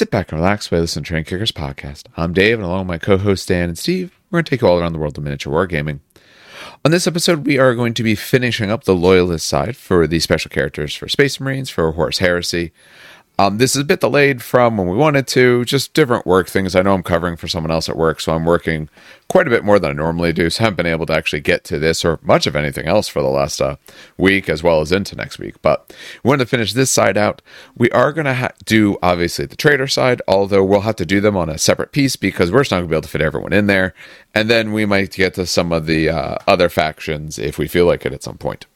Sit back and relax while listen to Terrain Kickers podcast. I'm Dave, and along with my co-hosts Dan and Steve, we're going to take you all around the world of miniature wargaming. On this episode, we are going to be finishing up the loyalist side for the special characters for Space Marines for Horus Heresy. Um, this is a bit delayed from when we wanted to, just different work things. I know I'm covering for someone else at work, so I'm working quite a bit more than I normally do. So I haven't been able to actually get to this or much of anything else for the last uh, week, as well as into next week. But we want to finish this side out. We are going to ha- do obviously the trader side, although we'll have to do them on a separate piece because we're just not going to be able to fit everyone in there. And then we might get to some of the uh, other factions if we feel like it at some point.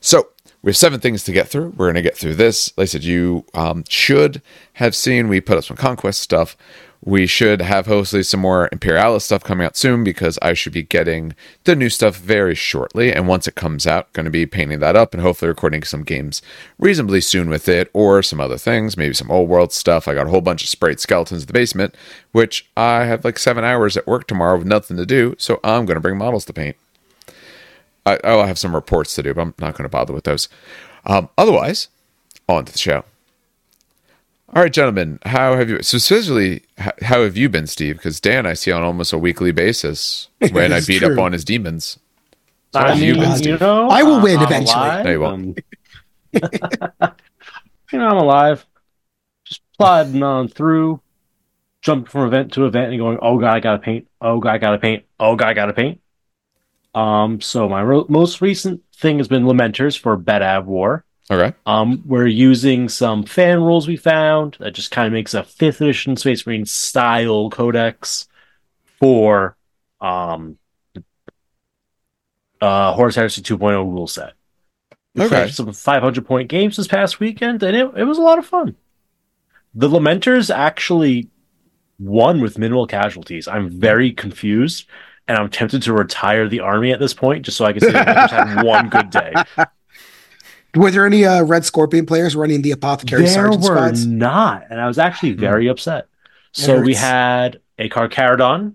So we have seven things to get through. We're going to get through this. Like I said, you um, should have seen we put up some conquest stuff. We should have hopefully some more Imperialis stuff coming out soon because I should be getting the new stuff very shortly. And once it comes out, going to be painting that up and hopefully recording some games reasonably soon with it or some other things, maybe some old world stuff. I got a whole bunch of sprayed skeletons in the basement, which I have like seven hours at work tomorrow with nothing to do. So I'm going to bring models to paint. I, I'll have some reports to do, but I'm not going to bother with those. Um, otherwise, on to the show. All right, gentlemen, how have you? So, especially, how have you been, Steve? Because Dan, I see on almost a weekly basis when I beat true. up on his demons. So I mean, been, you know, I will win I'm eventually. Alive. No, you won't. Um, you know, I'm alive. Just plodding on through, jumping from event to event and going, oh, God, I got to paint. Oh, God, I got to paint. Oh, God, I got to paint. Um, so my ro- most recent thing has been Lamenters for Badab War. Okay. Um, we're using some fan rules we found that just kind of makes a fifth edition Space Marine style codex for um uh Horus Heresy 2.0 rule set. We okay. played some 500 point games this past weekend, and it, it was a lot of fun. The Lamenters actually won with minimal casualties. I'm very confused and I'm tempted to retire the army at this point just so I can say I just had one good day. Were there any uh, Red Scorpion players running the apothecary there were squads? not, and I was actually hmm. very mm. upset. So we had a Carcharodon.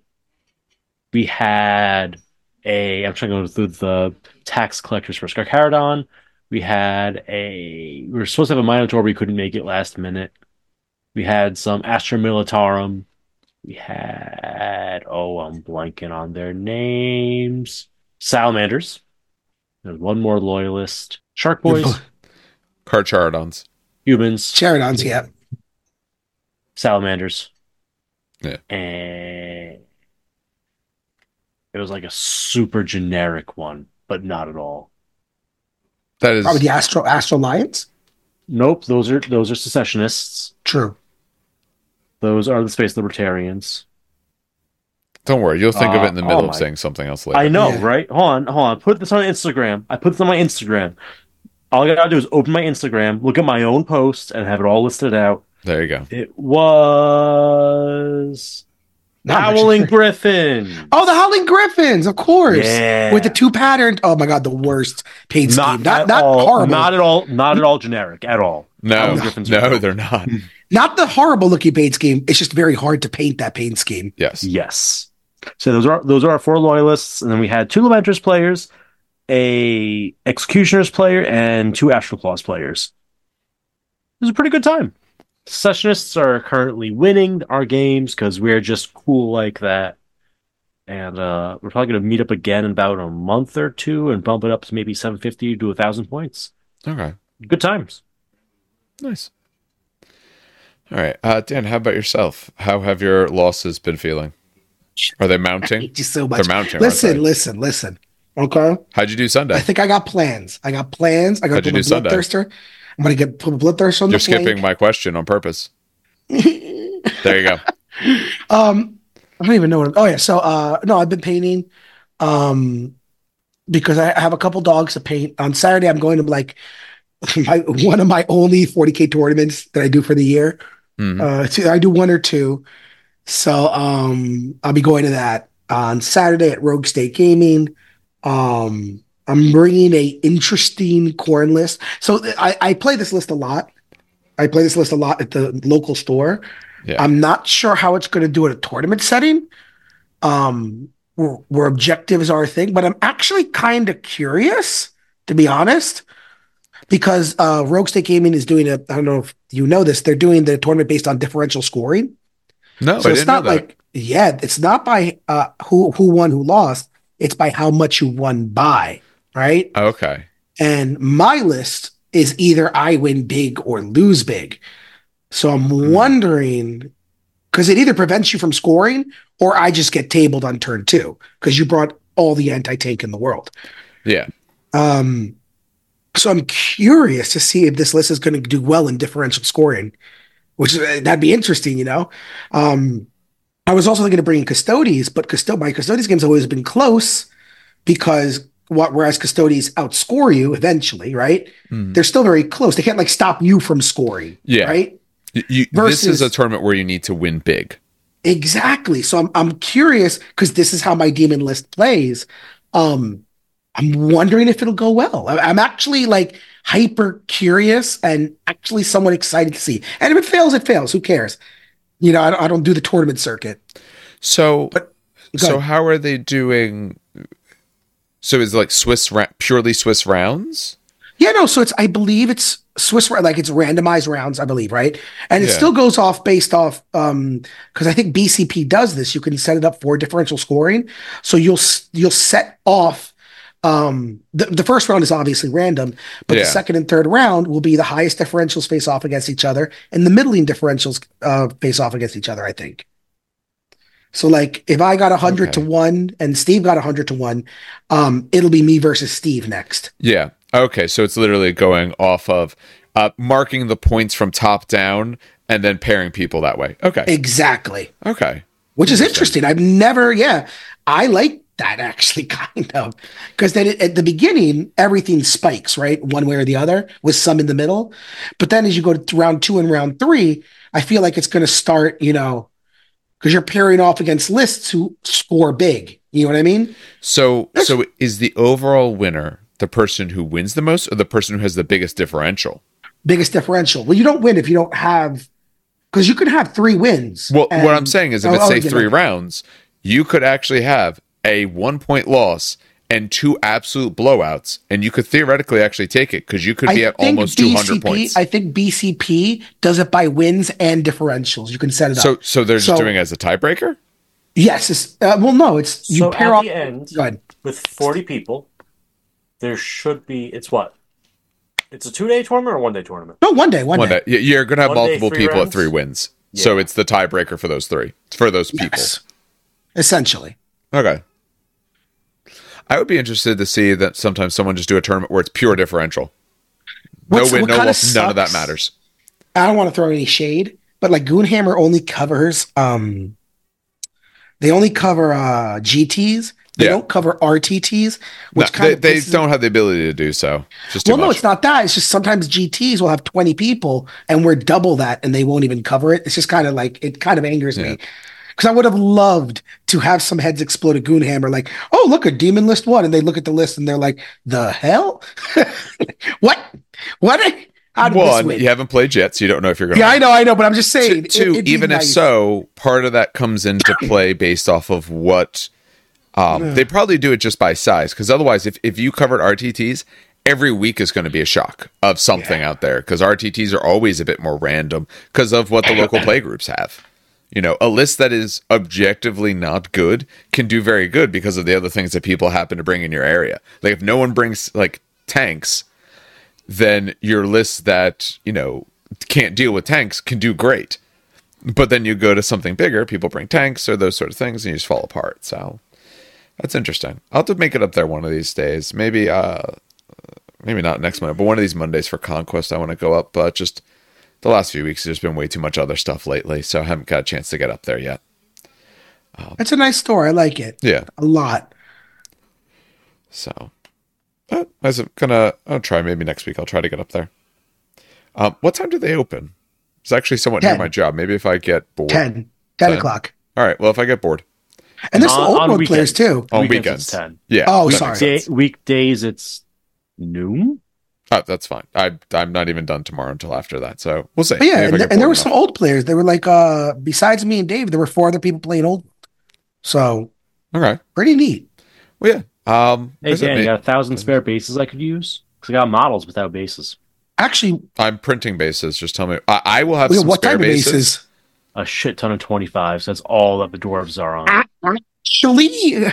We had a. I'm trying to go through the tax collectors for Carcharodon. We had a. We were supposed to have a Minotaur, we couldn't make it last minute. We had some Astra Militarum. We had oh, I'm blanking on their names. Salamanders. There's one more loyalist. Shark Boys. Carcharodons. Humans. Charodons, yeah. Salamanders. Yeah. And it was like a super generic one, but not at all. That is probably the Astro Astro Lions. Nope, those are those are secessionists. True. Those are the space libertarians. Don't worry, you'll think uh, of it in the uh, middle oh of saying something else later. I know, yeah. right? Hold on, hold on. Put this on Instagram. I put this on my Instagram. All I gotta do is open my Instagram, look at my own post, and have it all listed out. There you go. It was Howling Griffon. Oh, the Howling Griffons, of course. Yeah. With the two patterned. Oh my god, the worst paint not scheme. Not not all, horrible. Not at all. Not at all generic at all. No, no, they're not. Mm. Not the horrible looking paint scheme. It's just very hard to paint that paint scheme. Yes. Yes. So those are those are our four loyalists, and then we had two Lamenters players, a Executioners player, and two Astral Claws players. It was a pretty good time. Sessionists are currently winning our games because we're just cool like that. And uh, we're probably going to meet up again in about a month or two and bump it up to maybe 750 to 1,000 points. Okay. Good times. Nice. All right. Uh, Dan, how about yourself? How have your losses been feeling? Are they mounting? I hate you so much. They're mounting. Listen, listen, listen. Okay. How'd you do Sunday? I think I got plans. I got plans. I got How'd you do Sunday? Bloodthirster. I'm gonna get put a Bloodthirster on You're the skipping flank. my question on purpose. there you go. Um, I don't even know what. I'm, oh yeah. So uh, no, I've been painting. Um, because I have a couple dogs to paint. On Saturday, I'm going to like my one of my only 40k tournaments that I do for the year. Mm-hmm. Uh, two, I do one or two. So um, I'll be going to that on Saturday at Rogue State Gaming. Um, I'm bringing a interesting Khorne list. So I, I play this list a lot. I play this list a lot at the local store. Yeah. I'm not sure how it's going to do at a tournament setting, um, where, where objectives are a thing. But I'm actually kind of curious, to be honest. because uh, Rogue State Gaming is doing a. I don't know if you know this. They're doing the tournament based on differential scoring. No, so it's not like yeah, it's not by uh, who who won, who lost. It's by how much you won by, right? okay. And my list is either I win big or lose big. So I'm Hmm. wondering because it either prevents you from scoring or I just get tabled on turn two because you brought all the anti tank in the world. Yeah. Um, so I'm curious to see if this list is going to do well in differential scoring, which is, that'd be interesting, you know. Um, I was also thinking of bringing Custodes, but Custo- my Custodes games have always been close because whereas Custodes outscore you eventually, right? Hmm. They're still very close. They can't like stop you from scoring, Yeah. right? You- you- this is a tournament where you need to win big. Exactly. So I'm I'm curious because this is how my demon list plays. Um, I'm wondering if it'll go well. I- I'm actually like hyper curious and actually somewhat excited to see. And if it fails, it fails. Who cares? You know, I don't, I don't do the tournament circuit. So, But- so ahead. how are they doing? So is it like Swiss ra- purely Swiss rounds? Yeah, no. So it's I believe it's Swiss like it's randomized rounds. I believe right, and it Yeah. still goes off based off um because I think BCP does this. You can set it up for differential scoring, so you'll you'll set off. Um, the, the first round is obviously random, but Yeah. the second and third round will be the highest differentials face off against each other, and the middling differentials uh, face off against each other. I think. So like if I got a hundred to one and Steve got a hundred to one, um, it'll be me versus Steve next. Yeah. Okay. So it's literally going off of uh, marking the points from top down and then pairing people that way. Okay. Exactly. Okay. which is interesting. I've never, yeah, I like that actually, kind of, because then it, at the beginning everything spikes right, one way or the other, with some in the middle. But then as you go to round two and round three, I feel like it's going to start, you know, because you're pairing off against lists who score big. You know what I mean? So so is the overall winner the person who wins the most or the person who has the biggest differential? Biggest differential. Well, you don't win if you don't have, because you can have three wins. Well, what I'm saying is if Oh, it's oh, say yeah, three rounds, you could actually have a one point loss and two absolute blowouts, and you could theoretically actually take it because you could be I at think almost 200 BCP points. I think BCP does it by wins and differentials. You can set it so, up. so so they're just So- doing it as a tiebreaker. Yes. It's, uh, well, no, it's you so pair at off, the end go ahead. with forty people. There should be. It's what? It's a two-day tournament or one-day tournament? No, one day. One, one day. day. You're going to have One multiple three people at three wins, so it's the tiebreaker for those three for those people. Yes. Essentially. Okay. I would be interested to see that sometimes someone just do a tournament where it's pure differential. No What's- win, no loss, none of that matters. I don't want to throw any shade, but like Goonhammer only covers um they only cover uh GTs. They Yeah. don't cover RTTs, which No, kind they of they don't have the ability to do so. Just Well, no, it's not that. It's just sometimes GTs will have 20 people and we're double that and they won't even cover it. It's just kind of like it kind of angers Yeah. me. Because I would have loved to have some heads explode at Goonhammer, like, oh, look, a demon list one. And they look at the list and they're like, the hell? what? What? One, you haven't played yet, so you don't know if you're going to. Yeah, I know, I know, but I'm just saying. Two, it- even if so, part of that comes into play based off of what um, they probably do it just by size. Because otherwise, if, if you covered RTTs, every week is going to be a shock of something out there. Because RTTs are always a bit more random because of what the local playgroups have. You know, a list that is objectively not good can do very good because of the other things that people happen to bring in your area. Like if no one brings like tanks, then your list that you know can't deal with tanks can do great. But then you go to something bigger people bring tanks or those sort of things and you just fall apart. So that's interesting. I'll have to make it up there one of these days. Maybe uh maybe not next monday but one of these mondays for conquest i want to go up but just the last few weeks there's been way too much other stuff lately so i haven't got a chance to get up there yet It's a nice store. I like it yeah a lot. So, uh, I was gonna. I'll try maybe next week. I'll try to get up there. Um, what time do they open? It's actually somewhat near my job. Maybe if I get bored. 10, 10 Ten. o'clock. All right. Well, if I get bored And there's some On- old on road weekends. players too. on Weekends weekends, it's 10. yeah. Oh, sorry. makes Day, weekdays, it's noon. Oh, that's fine. I I'm not even done tomorrow until after that. So we'll see. But yeah, Maybe if I and, th- and there were some enough. old players. They were like, uh, besides me and Dave, there were four other people playing old. So Okay. pretty neat. Well, yeah. Um. Hey, Dan, you got a thousand spare bases I could use? Because I got models without bases. Actually, I'm printing bases. Just tell me. I, I will have wait, some what spare type of bases. bases? A shit ton of 25s. That's all that the dwarves are on. Actually,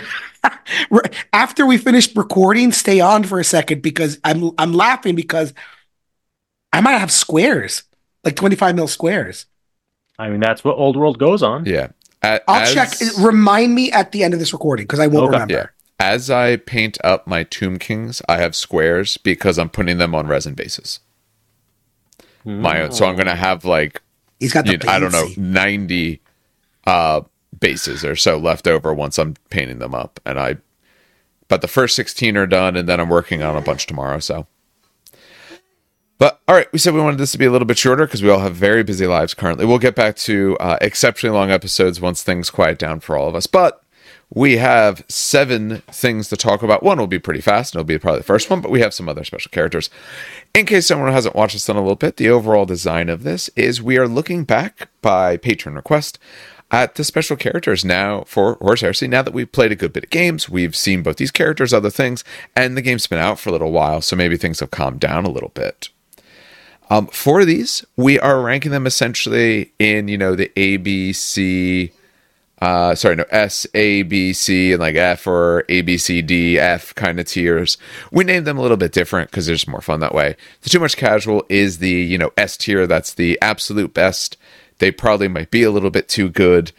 after we finish recording, stay on for a second because I'm I'm laughing because I might have squares, like 25 mil squares. I mean, that's what Old World goes on. Yeah. A- I'll as- check. Remind me at the end of this recording because I won't Okay. remember. Yeah. As I paint up my Tomb Kings, I have squares because I'm putting them on resin bases. My so I'm gonna have like He's got the you I don't know 90 uh bases or so left over once I'm painting them up, and I. But the first 16 are done, and then I'm working on a bunch tomorrow. So. But all right, we said we wanted this to be a little bit shorter because we all have very busy lives currently. We'll get back to uh, exceptionally long episodes once things quiet down for all of us. But we have seven things to talk about. One will be pretty fast, and it'll be probably the first one, but we have some other special characters. In case someone hasn't watched this in a little bit, the overall design of this is we are looking back by patron request at the special characters now for Horus Heresy. Now that we've played a good bit of games, we've seen both these characters, other things, and the game's been out for a little while, so maybe things have calmed down a little bit. Um, for these, we are ranking them essentially in you know the A, B, C, uh, sorry, no S, A, B, C, and like F or A, B, C, D, F kind of tiers. We named them a little bit different because they're just more fun that way. The too much casual is the you know S tier. That's the absolute best. They probably might be a little bit too good,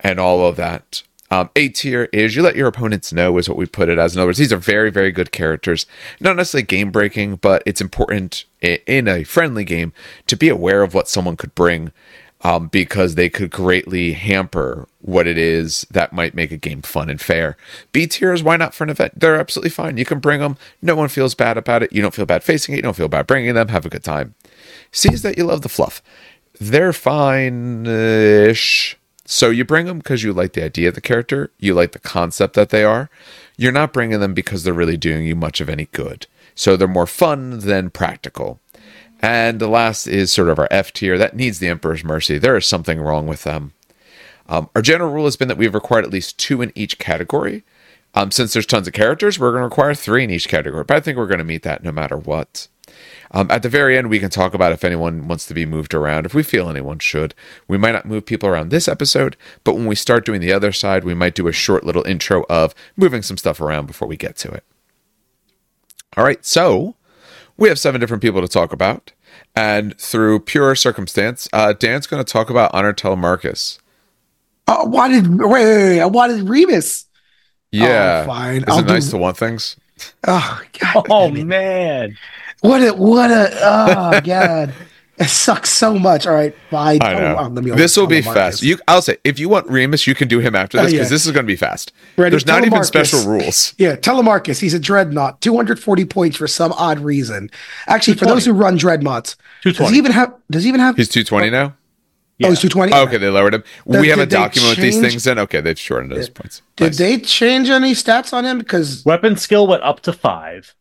and all of that. Um, a tier is you let your opponents know is what we put it as. In other words, these are very, very good characters. Not necessarily game breaking, but it's important in a friendly game to be aware of what someone could bring um, because they could greatly hamper what it is that might make a game fun and fair. B tiers, why not for an event? They're absolutely fine. You can bring them. No one feels bad about it. You don't feel bad facing it. You don't feel bad bringing them. Have a good time. C is that you love the fluff. They're fine-ish. So you bring them because you like the idea of the character, you like the concept that they are. You're not bringing them because they're really doing you much of any good. So they're more fun than practical. And the last is sort of our F tier. That needs the Emperor's Mercy. There is something wrong with them. Um, our general rule has been that we've required at least two in each category. Um, since there's tons of characters, we're going to require three in each category. But I think we're going to meet that no matter what. Um, at the very end, we can talk about if anyone wants to be moved around, if we feel anyone should. We might not move people around this episode, but when we start doing the other side, we might do a short little intro of moving some stuff around before we get to it. All right, so we have seven different people to talk about. And through pure circumstance, uh, Dan's going to talk about Honor Telemechrus. Oh, why did wait, wait, wait, I wanted Remus? Yeah. fine. Is I'll it nice to want things? Oh, God, Oh damn it. man, what a what a oh god, it sucks so much. All right, fine. I know. Oh, wow, this will be Telemechrus. fast. You, I'll say, if you want Remus, you can do him after Oh, this because yeah. this is going to be fast. Ready? There's not even special rules. Yeah, Telemechrus. He's a dreadnought. 240 points for some odd reason. Actually, for those who run dreadnoughts, two does he even have? Does he even have? He's 220 now? Oh, he's 220. Oh, okay, they lowered him. Did- we have a did they document with these things in. Okay, they've shortened those points. Did Nice. they change any stats on him? Because Weapon skill went up to five,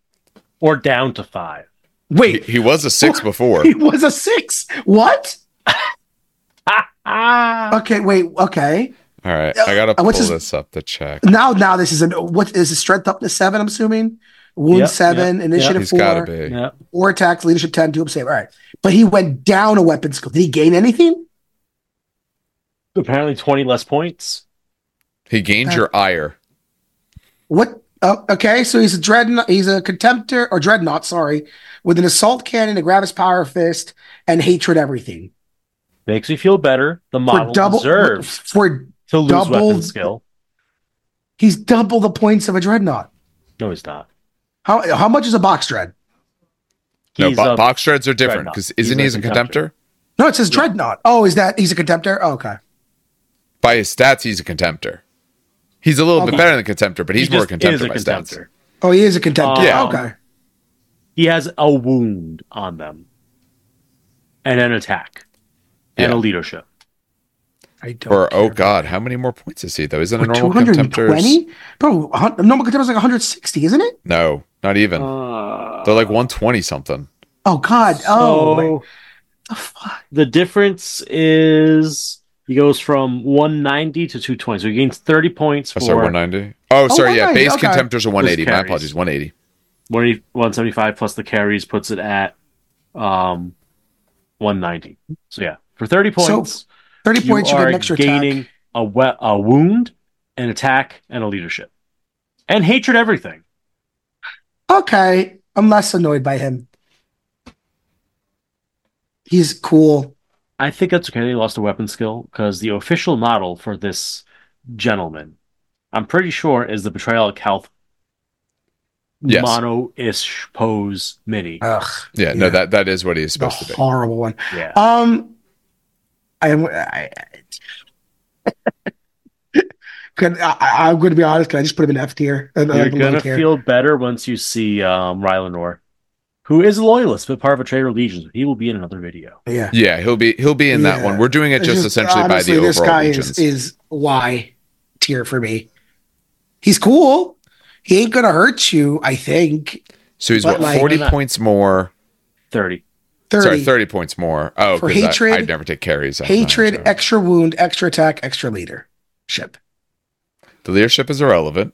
or down to five. He, wait, he was a six before. he was a six. What? Okay, wait. Okay. All right, I gotta Uh, pull what's his- this up to check. Now, now this is an what is his strength up to seven? I'm assuming. Wound Yep, seven, yep, initiative He's four, got to be. yeah. four attacks, leadership ten, two up save. All right, but he went down a weapon skill. Did he gain anything? Apparently, twenty less points. He gained Uh, your ire. What? Oh, okay, so he's a dreadnought. He's a contemptor or dreadnought. Sorry, with an assault cannon, a gravis power fist, and hatred everything Makes me feel better. The for model double deserves for to lose double- weapon skill. he's double the points of a dreadnought. No, he's not. How how much is a box dread? No, bo- box shreds are different because isn't a he as a contemptor. contemptor? No, it says dreadnought. Oh, is that he's a contemptor? Oh, okay. By his stats, he's a contemptor. He's a little bit better than contemptor, but he's He more just contemptor is a by stats. contemptor. Oh, he is a contemptor. Yeah. Okay. He has a wound on them, and an attack, and Yeah. a leadership. I don't. Or oh god, how many more points is he though? Isn't a Or normal 220? contemptor? Bro, a hun- normal contemptor is like 160, isn't it? No, not even. Uh, They're like 120 something. Oh God. Oh, the fuck? the difference is he goes from 190 to 220, so he gains 30 points Oh, sorry, 190. Oh, sorry, yeah. Base okay. contemptors are 180. My apologies, 180. 180 175 plus the carries puts it at um 190. So yeah, for 30 So, points, 30 you points, you get are an extra gaining attack. a we- a wound, an attack, and a leadership, and hatred everything. Okay. I'm less annoyed by him. He's cool. I think that's okay. They lost a weapon skill because the official model for this gentleman, I'm pretty sure, is the Betrayal of Calth Yes. mono-ish pose mini. Ugh. Yeah, no, that that is what he's The supposed to be. horrible one. Yeah. Um, I am. I, could, I, I'm going to be honest. Can I just put him in F tier? Uh, You're gonna feel better once you see um, Rylanor, who is a loyalist but part of a Traitor Legion. He will be in another video. Yeah. Yeah, he'll be he'll be in that one. We're doing it It's just, essentially honestly, by the this overall guy legions. is is Y tier for me. He's cool. He ain't gonna hurt you. I think so he's what like- forty points more. Thirty. thirty. Sorry, thirty points more. Oh, for I- hatred- I, would never take carries. that Hatred, much, so. extra wound, extra attack, extra leadership. The leadership is irrelevant.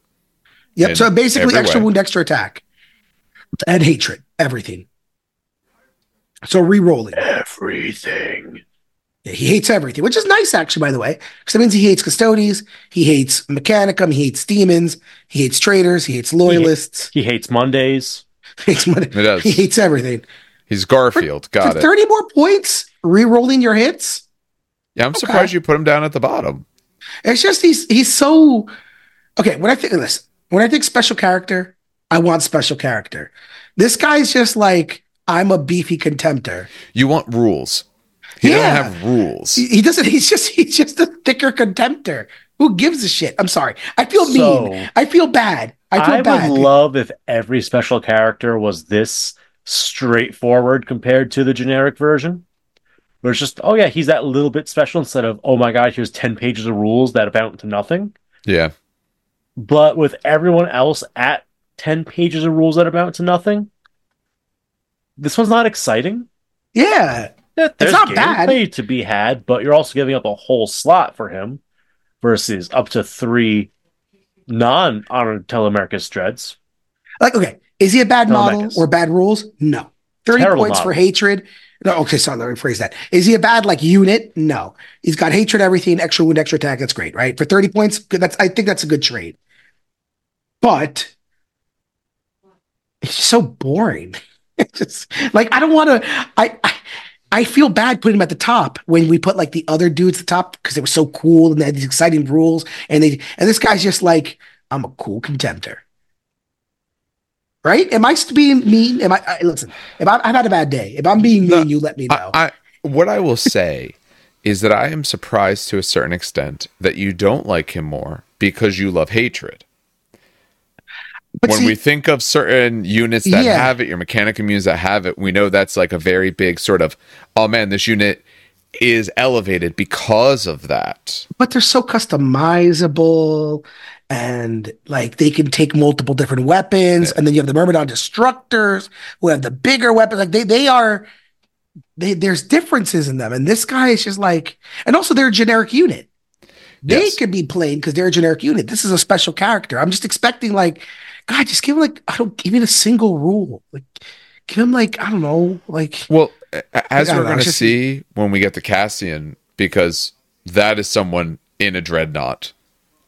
Yep. So basically, extra way. wound, extra attack, and hatred, everything. So re-rolling. Everything. Yeah, he hates everything, which is nice, actually, by the way, because that means he hates custodies, he hates mechanicum, he hates demons, he hates traitors, he hates loyalists, He hates Mondays. he hates, money, It does. he hates everything. He's Garfield. Got For it. 30 more points, re-rolling your hits. Yeah, I'm surprised you put him down at the bottom. It's just he's he's so okay. When I think of this, when I think special character, I want special character. This guy's just like I'm a beefy contemptor. You want rules. He Yeah. doesn't have rules. He, he doesn't. He's just he's just a thicker contemptor. Who gives a shit? I'm sorry. I feel So- mean. I feel bad. I I, feel bad. would love if every special character was this straightforward compared to the generic version. Where it's just, oh yeah, he's that little bit special instead of, oh my god, here's 10 pages of rules that amount to nothing. Yeah. But with everyone else at 10 pages of rules that amount to nothing, this one's not exciting. yeah. There's not bad. gameplay to be had, but you're also giving up a whole slot for him versus up to three non honored Telemechrus dreads. Like okay, is he a bad model or bad rules? No. Thirty Terrible points for hatred. No. Okay. Sorry. Let me phrase that. Is he a bad like unit? No. He's got hatred, everything, extra wound, extra attack. That's great, right? For thirty points. That's I think that's a good trade. But it's just so boring. It's just like I don't want to. I, I I feel bad putting him at the top when we put like the other dudes at the top because they were so cool and they had these exciting rules and they and this guy's just like I'm a cool contemptor. Right? Am I being mean? Am I, I listen? If I, I've had a bad day, if I'm being No, mean, you let me know. I, I what I will say is that I am surprised to a certain extent that you don't like him more because you love hatred. But when see, we think of certain units that Yeah. have it, your mechanicum units that have it, we know that's like a very big sort of, oh man, this unit is elevated because of that. but they're so customizable and like they can take multiple different weapons and then you have the myrmidon destructors who have the bigger weapons like they they are they there's differences in them and this guy is just like and also they're a generic unit they Yes. can be played because they're a generic unit this is a special character i'm just expecting like god just give him like i don't give him a single rule like give him like i don't know like Well, as don't we're going to it's just- see when we get to Cassian, because that is someone in a dreadnought,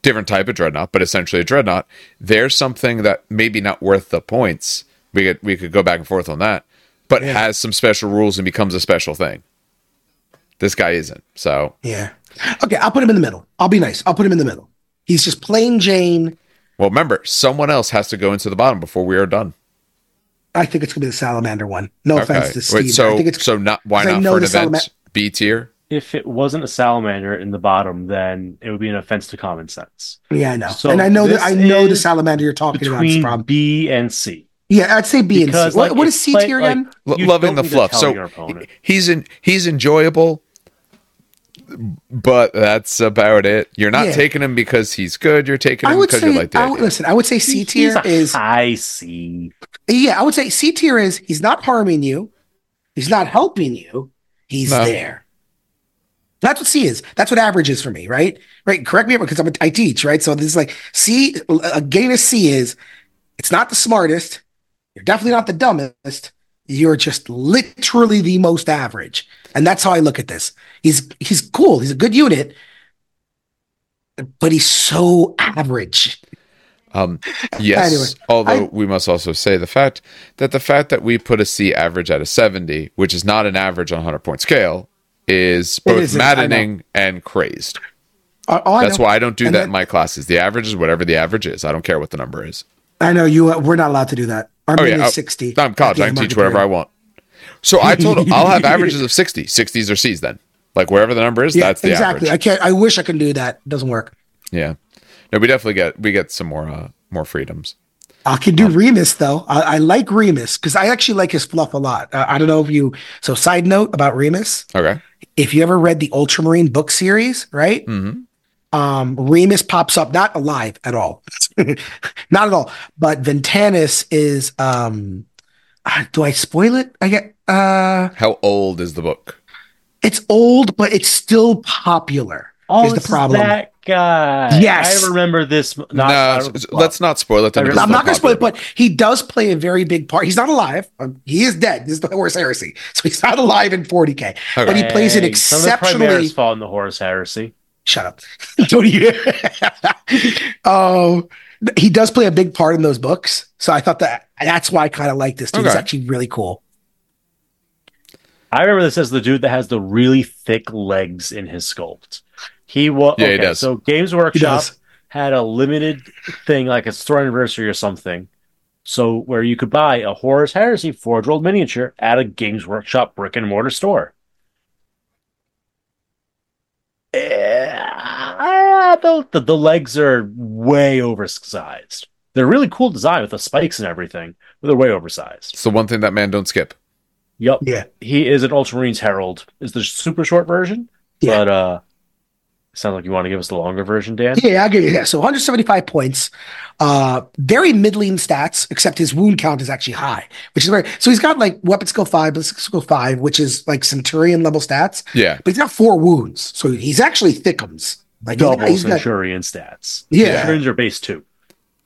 different type of dreadnought, but essentially a dreadnought. There's something that maybe not worth the points. We could we could go back and forth on that, but Yeah. has some special rules and becomes a special thing. This guy isn't. So, yeah okay i'll put him in the middle i'll be nice i'll put him in the middle he's just plain jane well, remember, someone else has to go into the bottom before we are done. I think it's gonna be the salamander one. No offense to Steve. Wait, so I think it's so not why 'cause I not know for an the event salama- B tier? If it wasn't a salamander in the bottom, then it would be an offense to common sense. yeah, I know, So and I know that I know the salamander you're talking about is Between from. B and C. Yeah, I'd say B and C. Because, What, like, what if is C play- tier like- again? L- loving the fluff. So he's in he's enjoyable, but that's about it. You're not Yeah. taking him because he's good. You're taking him because say. you like the I would, idea. listen, I would say C He's tier is high C. yeah. I would say C tier is he's not harming you, he's not helping you, he's No. there. That's what C is. That's what average is for me, right? Right. Correct me because I'm a, I teach, right? So this is like C. A gain of C is it's not the smartest, You're definitely not the dumbest. You're just literally the most average. And that's how I look at this. He's he's cool. He's a good unit, but he's so average. Um, yes. Anyway, although I- we must also say the fact that the fact that we put a C average at a 70, which is not an average on a 100 point scale, is both I maddening and crazed. Uh, I That's know. why I don't do that- in my classes. The average is whatever the average is. I don't care what the number is. I know you. Uh, we're not allowed to do that. Our Oh yeah, is sixty. I'm college. I can teach whatever I want. So I told him I'll have averages of 60. 60s or C's then. Like wherever the number is, Yeah, that's the exactly. I can't. I wish I could do that. It doesn't work. Yeah. No, we definitely get we get some more uh more freedoms. I can do Remus though. I, I like Remus because I actually like his fluff a lot. Uh, I don't know if you. So, side note about Remus: Okay. if you ever read the Ultramarine book series, right? hmm Um, Remus pops up not alive at all, not at all. But Ventanus is. Um, uh, do I spoil it? I get. Uh, How old is the book? it's old, but it's still popular. Oh, is the problem. that guy. Yes. I remember this. Not, no, I s- don't- let's not spoil it. then I because I'm not going to spoil it, but he does play a very big part. He's not alive. Um, he is dead. This is the Horus Heresy. So he's not alive in 40K. But he plays an Hey, some of the exceptionally. Primaris fought in the Horus Heresy. Shut up. Don't you? Oh, um, he does play a big part in those books. So I thought that that's why I kind of like this dude. He's Okay. actually really cool. I remember this as the dude that has the really thick legs in his sculpt. He was Yeah, he okay, does. So Games Workshop had a limited thing, like a store anniversary or something. So where you could buy a Horus Heresy Forge World miniature at a Games Workshop brick and mortar store. Eh, the, the, the legs are way oversized. They're really cool design with the spikes and everything, but they're way oversized. It's the one thing that man don't skip. Yep. Yeah. He is an Ultramarines Herald. Is the super short version. Yeah. But uh sounds like you want to give us the longer version, Dan. Yeah, I'll give you that. So 175 points. Uh, very middling stats, except his wound count is actually high, which is very. So he's got like weapon skill five, ballistic skill five, which is like Centurion level stats, Yeah. but he's got four wounds. So he's actually thickums. Like he's got- Double he's got- Centurion stats. Yeah. Centurions are base two.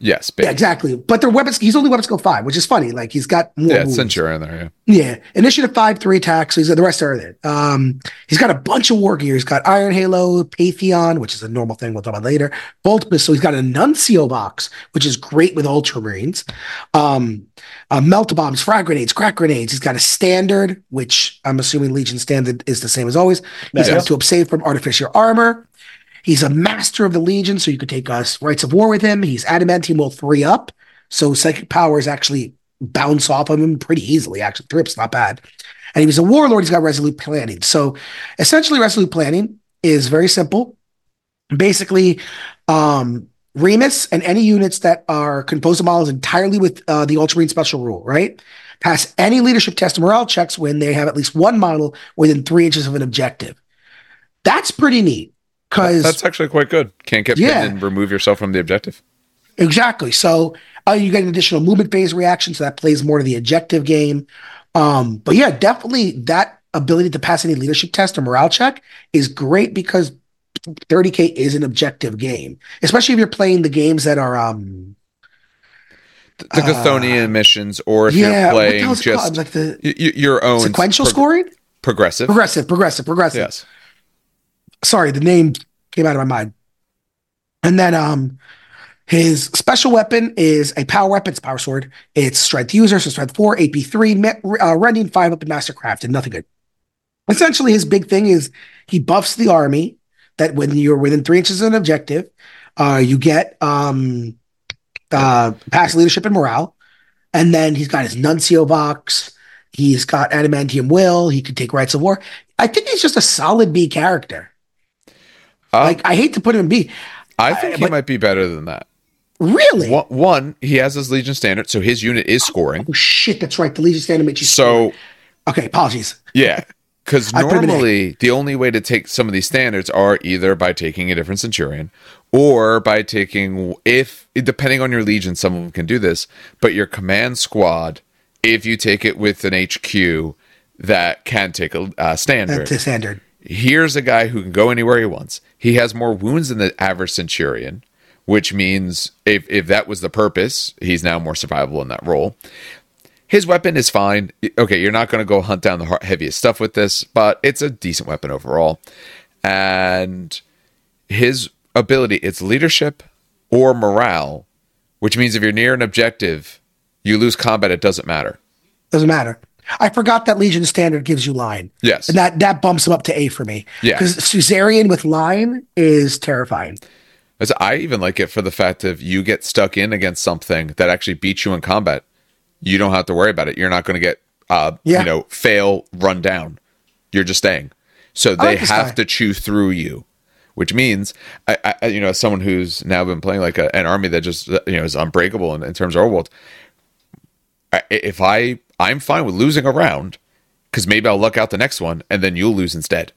Yes. Yeah, exactly. But their weapons, he's only weapon skill five, which is funny. Like he's got more. Yeah, wounds. Centurion there. Yeah, initiative five, three attacks. So he's the rest are there. Um, he's got a bunch of war gear. He's got Iron Halo, Pantheon, which is a normal thing we'll talk about later. Bolt so he's got a Nuncio vox, which is great with Ultramarines. Um, uh, melt bombs, frag grenades, crack grenades. He's got a standard, which I'm assuming Legion standard is the same as always. He's Yeah. got to save from artificial armor. He's a master of the Legion, so you could take us Rites of War with him. He's adamantium will three up, so psychic powers actually bounce off of him pretty easily. Actually, three up's not bad. And he was a warlord. He's got resolute planning. So essentially, resolute planning is very simple. Basically, um, Remus and any units that are composed of models entirely with uh, the Ultramarine special rule, right? Pass any leadership test and morale checks when they have at least one model within three inches of an objective. That's pretty neat because That's actually quite good. Can't get Yeah. pinned and remove yourself from the objective. Exactly. So uh, you get an additional movement phase reaction, so that plays more to the objective game. Um, but yeah, definitely that ability to pass any leadership test or morale check is great because 30k is an objective game, especially if you're playing the games that are um The, the Uh, missions, or if yeah, you're playing hell's it called? just like the y- your own sequential scoring, progressive. progressive, progressive, progressive. Yes. Sorry, the name came out of my mind. And then um his special weapon is a power weapon, it's power sword. It's strength user, so strength four, AP three, uh, rending five up in mastercraft, and nothing good. Essentially, his big thing is he buffs the army that when you're within three inches of an objective, uh, you get um uh past leadership and morale. And then he's got his nuncio vox. He's got adamantium will. He can take rites of war. I think he's just a solid B character. Uh, Like I hate to put him in B. I think I- he but- might be better than that. Really? One, one, he has his Legion standard, so his unit is scoring. Oh shit, that's right. The Legion Standard makes you So Okay, apologies. yeah, because I put him in A. normally the only way to take some of these standards are either by taking a different Centurion or by taking if depending on your Legion, some of them can do this, but your command squad, if you take it with an HQ that can take a uh, standard, That's the standard. here's a guy who can go anywhere he wants. He has more wounds than the average centurion, which means if if that was the purpose, he's now more survivable in that role. his weapon is fine. Okay, you're not going to go hunt down the heaviest stuff with this, but it's a decent weapon overall. And his ability, it's leadership or morale, which means if you're near an objective, you lose combat, it doesn't matter. Doesn't matter. I forgot that Legion Standard gives you line. Yes. And that that bumps him up to A for me. Yeah. Because Suzerain with line is terrifying. As I even like it for the fact of you get stuck in against something that actually beats you in combat. You don't have to worry about it. You're not going to get, uh, Yeah. you know, fail, run down. You're just staying. So they like have guy. to chew through you, which means, I, I, you know, as someone who's now been playing like a, an army that just, you know, is unbreakable in, in terms of our world. I, if I, I'm fine with losing a round because maybe I'll luck out the next one and then you'll lose instead.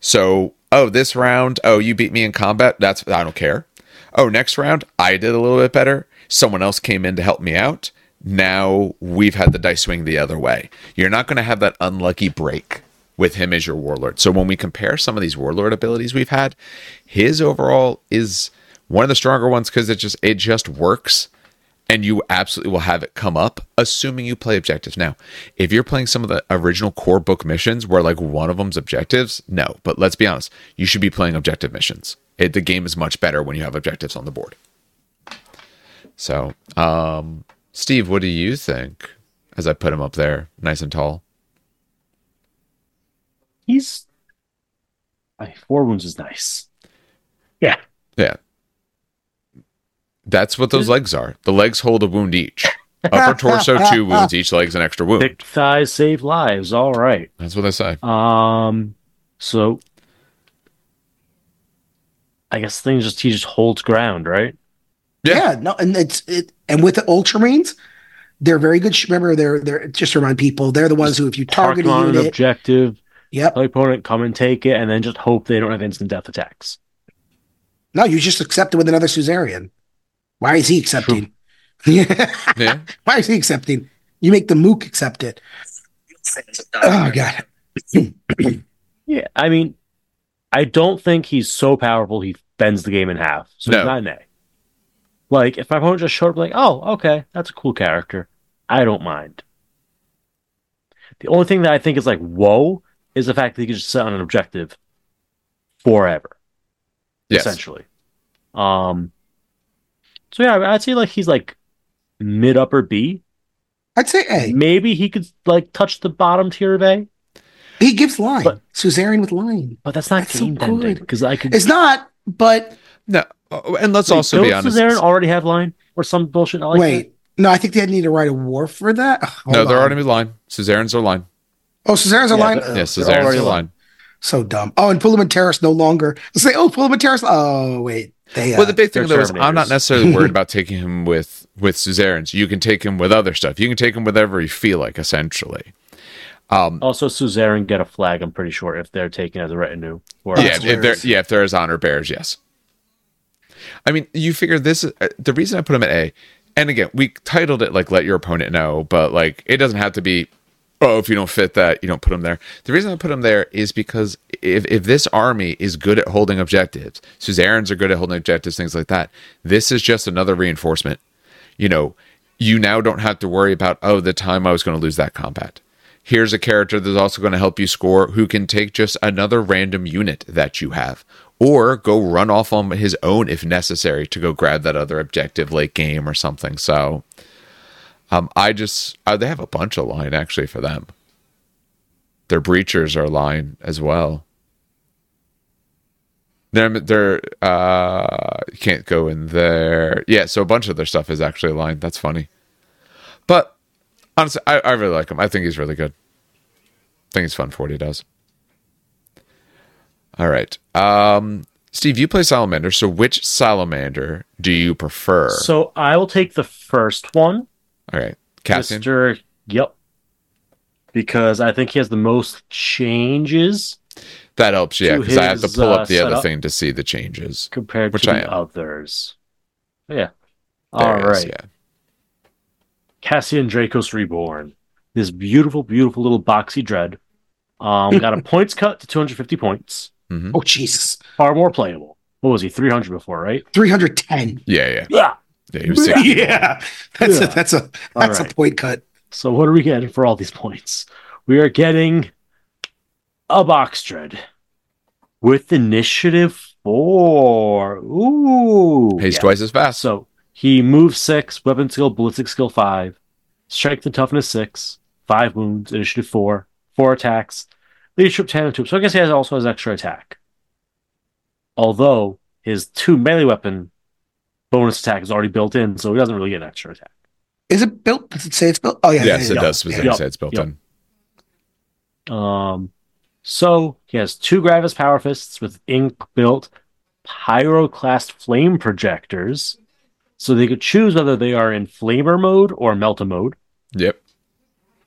So, oh, this round, oh, you beat me in combat. That's I don't care. Oh, next round, I did a little bit better. Someone else came in to help me out. Now we've had the dice swing the other way. You're not going to have that unlucky break with him as your warlord. So when we compare some of these warlord abilities we've had, his overall is one of the stronger ones because it just it just works and you absolutely will have it come up assuming you play objectives. Now if you're playing some of the original core book missions where like one of them's objectives no. But let's be honest you should be playing objective missions. It, the game is much better when you have objectives on the board. So um steve what do you think? As i put him up there nice and tall. He's I, four wounds is nice. Yeah. yeah that's what those legs are the legs hold a wound each upper torso two wounds each leg's an extra wound Thick thighs save lives. All right. that's what they say Um. So I guess things just he just holds ground, right? Yeah. Yeah. no, and it's it and with the Ultramarines, they're very good. sh- Remember, they're they're just to remind people, they're the ones who if you target him a on an objective, yep. play opponent, come and take it, and then just hope they don't have instant death attacks. No, you just accept it with another Suzerain. Why is he accepting? Yeah. yeah Why is he accepting? You make the mook accept it. Oh god. Yeah, I mean, I don't think he's so powerful he bends the game in half. So No. he's not an A. Like, if my opponent just showed up, like, oh, okay, that's a cool character, I don't mind. The only thing that I think is like, whoa, is the fact that he can just sit on an objective forever, yes essentially. Um. So yeah, I'd say like he's like mid upper B. I'd say A. Maybe he could like touch the bottom tier of A, He gives line. But- Suzerain with line. but that's not That's so game ending because I could. It's not, but No, oh, and let's Wait, also be don't honest. Suzerain already have line or some bullshit like wait. No, I think they need to write a war for that. no, Hold they're on. already line. Suzerain's are line. Oh, Suzerain's a Yeah, line. Uh, they're- Oh, Yes, they're are line. line. So dumb. Oh, and Pullman Terrace no longer. Let's say, oh, Pullman Terrace. Oh, wait. They, uh, Well, the big thing though is I'm not necessarily worried about taking him with with Suzerains. You can take him with other stuff. You can take him with whatever you feel like, essentially. Um, Also, Suzerain get a flag. I'm pretty sure if they're taken as a retinue. Or yeah, if they're hilarious. yeah, if there's honor bears, yes. I mean, you figure this. uh, The reason I put him at A, and again, we titled it like "Let Your Opponent Know," but like it doesn't have to be. Oh, if you don't fit that, you don't put them there. The reason I put them there is because if if this army is good at holding objectives, Suzerains are good at holding objectives, things like that. This is just another reinforcement. You know, you now don't have to worry about oh, the time I was going to lose that combat here's a character that's also going to help you score who can take just another random unit that you have or go run off on his own if necessary to go grab that other objective late game or something so um i just uh, they have a bunch of line actually for them their breachers are line as well they're, they're uh you can't go in there yeah so a bunch of their stuff is actually line that's funny but honestly, I, I really like him. I think he's really good. I think he's fun for what he does. All right. Um, Steve, you play Salamander. So which Salamander do you prefer? So I will take the first one, All right. Cassian. Mr. Yep, because I think he has the most changes That helps, yeah, because I have to pull uh, up the other setup. thing to see the changes. compared Which to I the am. others. Yeah. There All it is, right. yeah. Cassian Dracos Reborn. This beautiful, beautiful little boxy dread. Um, got a points cut to 250 points. Mhm. oh, Jesus. Far more playable. What was he? 300 before, right? 310. Yeah, yeah. Yeah. Yeah, was yeah. That's Yeah. a that's a that's right. a point cut. So what are we getting for all these points? We are getting a box dread with initiative four. Ooh. He's yeah. twice as fast. So he moves six, weapon skill, ballistic skill five, strength and toughness six, five wounds, initiative four, four attacks, leadership ten and two. So I guess he has also has extra attack. Although his two melee weapon bonus attack is already built in, so he doesn't really get an extra attack. Is it built? Does it say it's built? Oh yeah. yes, yeah, it yeah. does specifically Yep. say it's built Yep. in. Um, so he has two Gravis Power Fists with ink built pyroclast flame projectors. So they could choose whether they are in flamer mode or melta mode, Yep.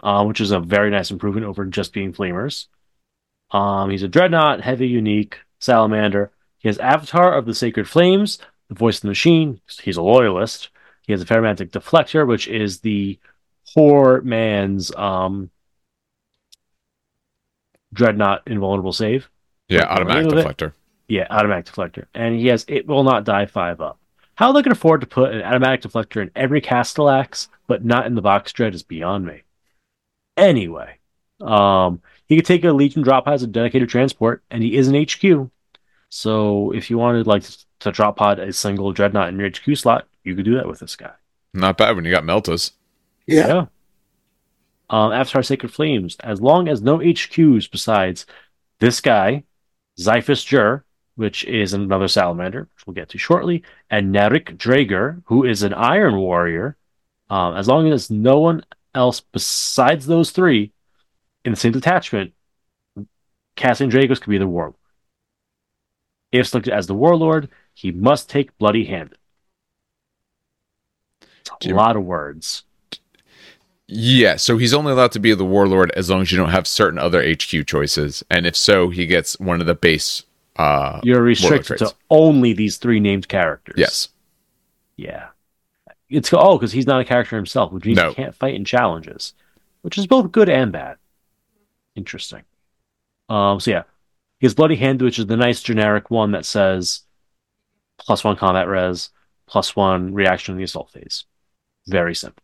uh, which is a very nice improvement over just being flamers. Um, he's a dreadnought, heavy, unique salamander. He has Avatar of the Sacred Flames, the voice of the machine. He's a loyalist. He has a Ferromantic Deflector, which is the poor man's um, dreadnought invulnerable save. Yeah, Like, atomantic look at it. deflector. Yeah, atomantic deflector. And he has it will not die five up. How they can afford to put an atomantic deflector in every Castellax, but not in the box dread is beyond me. Anyway, um, he could take a Legion drop as a dedicated transport, and he is an HQ. So if you wanted like to drop pod a single dreadnought in your HQ slot, you could do that with this guy. Not bad when you got Meltas. Yeah. Um, Avatar Sacred Flames, as long as no HQs besides this guy, Xiphus Jur, which is another salamander, which we'll get to shortly, and Narik Dreygur, who is an Iron Warrior, um, as long as no one else besides those three in the same detachment, Cassian Dracos could be the Warlord. If selected as the Warlord, he must take Bloody Handed. It's a you- lot of words. Yeah, so he's only allowed to be the warlord as long as you don't have certain other HQ choices, and if so, he gets one of the base. Uh, You're restricted to only these three named characters. Yes, Yeah. It's oh, because he's not a character himself, which means No. he can't fight in challenges, which is both good and bad. Interesting. Um. So yeah, his bloody hand, which is the nice generic one that says plus one combat res, plus one reaction in the assault phase. Very simple.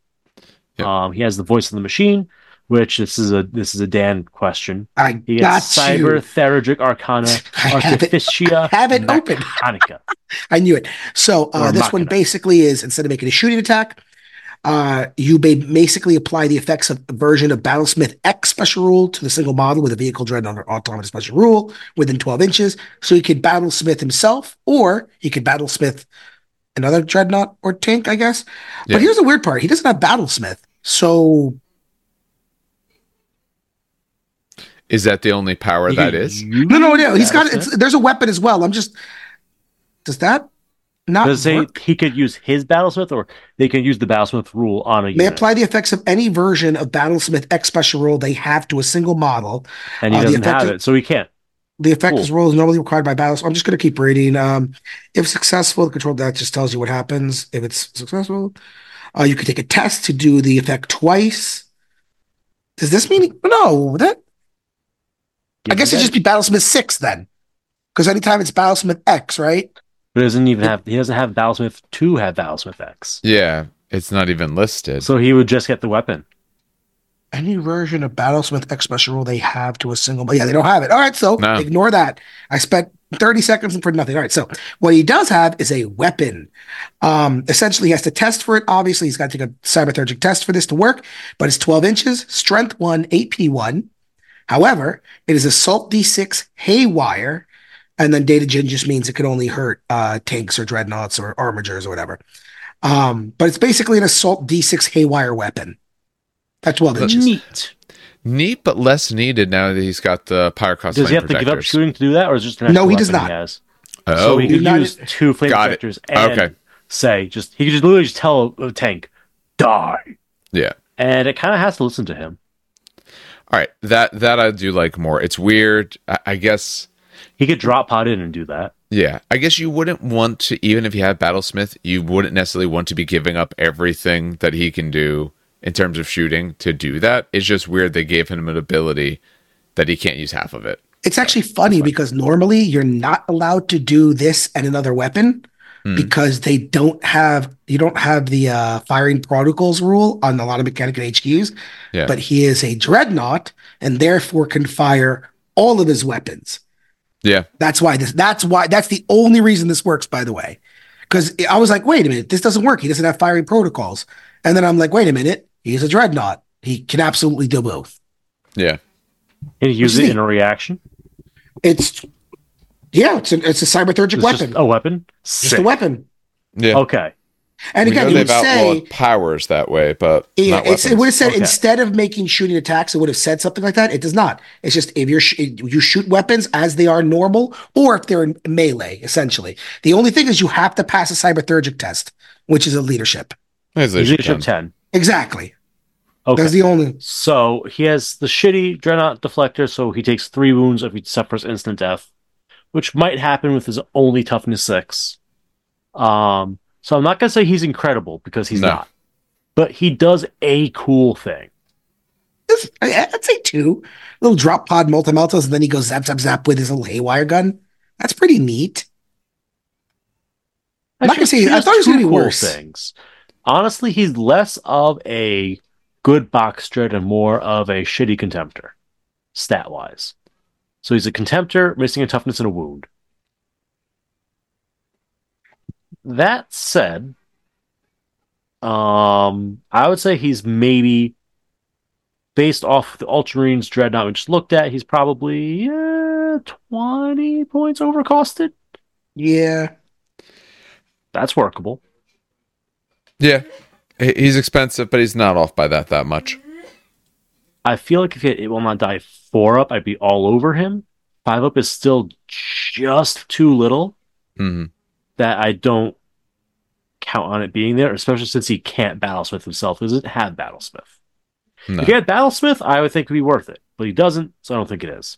Yep. Um. He has the voice of the machine, which this is a this is a Dan question. I He got gets Cyber you. Theradric Arcana I have it- I have it open. Mechanica. I knew it. So uh, Or this one basically is instead of making a shooting attack, uh, you may basically apply the effects of a version of Battlesmith X special rule to the single model with a vehicle dread under autonomous special rule within 12 inches. So he could Battlesmith himself, or he could Battlesmith another dreadnought or tank, I guess. Yeah. But here's the weird part: he doesn't have Battlesmith, so is that the only power He that could is? use no, no, no. He's got Battlesmith. there's a weapon as well. I'm just does that not Does it say work? he could use his battlesmith, or they can use the battlesmith rule on a may unit, apply the effects of any version of Battlesmith X special rule they have to a single model. and he uh, doesn't have it, so he can't. The effect Cool. is rule is normally required by battles. I'm just going to keep reading. Um, if successful, the control that just tells you what happens. If it's successful, uh, you could take a test to do the effect twice. Does this mean no? That I guess it'd just be Battlesmith Six then, because anytime it's Battlesmith X, right? But he doesn't even have. He doesn't have battlesmith to have battlesmith X, Yeah, it's not even listed. so he would just get the weapon. Any version of Battlesmith X special rule they have to a single. but Yeah, they don't have it. All right, so No. ignore that. I spent 30 seconds for nothing. All right, so what he does have is a weapon. Um, essentially, he has to test for it. Obviously, he's got to take a cybertheurgic test for this to work, but it's 12 inches, strength one, AP one. However, it is assault D6 haywire, and then data gen just means it could only hurt uh, tanks or dreadnoughts or armigers or whatever. Um, but it's basically an assault D6 haywire weapon. At 12 inches. Neat. Neat, but less needed now that he's got the Pyroclast Does he flame have to give up shooting to do that, or is it just an No, he does not. He has? Oh, so he could United- use two flame Got it. projectors and Okay. say just he could just literally just tell a tank die, yeah. and it kind of has to listen to him. All right, that that I do like more. It's weird. I, I guess. He could drop pod in and do that. Yeah, I guess you wouldn't want to, even if you have Battlesmith, you wouldn't necessarily want to be giving up everything that he can do in terms of shooting to do that. It's just weird they gave him an ability that he can't use half of it. It's actually funny because normally you're not allowed to do this and another weapon. Hmm. because they don't have you don't have the uh, firing protocols rule on a lot of mechanical HQs. Yeah. But he is a dreadnought and therefore can fire all of his weapons. Yeah. That's why this. That's why. That's the only reason this works. By the way, because I was like, wait a minute, this doesn't work. He doesn't have firing protocols. And then I'm like, wait a minute, he's a dreadnought. He can absolutely do both. Yeah. Can you use it the- in a reaction? It's yeah, it's a it's a cybertheurgic It's weapon. just a weapon. Just a weapon. Yeah. Okay. And we know again, you would they've say outlawed powers that way, but Yeah, not it's, it would have said Okay. instead of making shooting attacks, it would have said something like that. It does not. It's just if you're sh- you shoot weapons as they are normal, or if they're in melee. Essentially, the only thing is you have to pass a cybertheurgic test, which is a leadership. It's He's leadership leadership 10. 10. Exactly. Okay. That's the only. So he has the shitty Dreadnought deflector, so he takes three wounds if he suffers instant death, which might happen with his only toughness six. Um, so I'm not gonna say he's incredible because he's No. not, but he does a cool thing. I- I'd say two little drop pod multi meltas, and then he goes zap zap zap with his little haywire gun. That's pretty neat. I'm not gonna say- I thought he was gonna be worse. Things. Honestly, he's less of a good box dread and more of a shitty contemptor, stat wise. So he's a contemptor, missing a toughness and a wound. That said, um, I would say he's maybe based off the Ultramarines Dreadnought we just looked at. He's probably uh, twenty points overcosted. Yeah. That's workable. Yeah. He's expensive, but he's not off by that that much. I feel like if it, it will not die four up, I'd be all over him. Five up is still just too little hmm that I don't count on it being there, especially since he can't battlesmith himself. He doesn't have battlesmith. No. If he had battlesmith, I would think it'd be worth it, but he doesn't, so I don't think it is.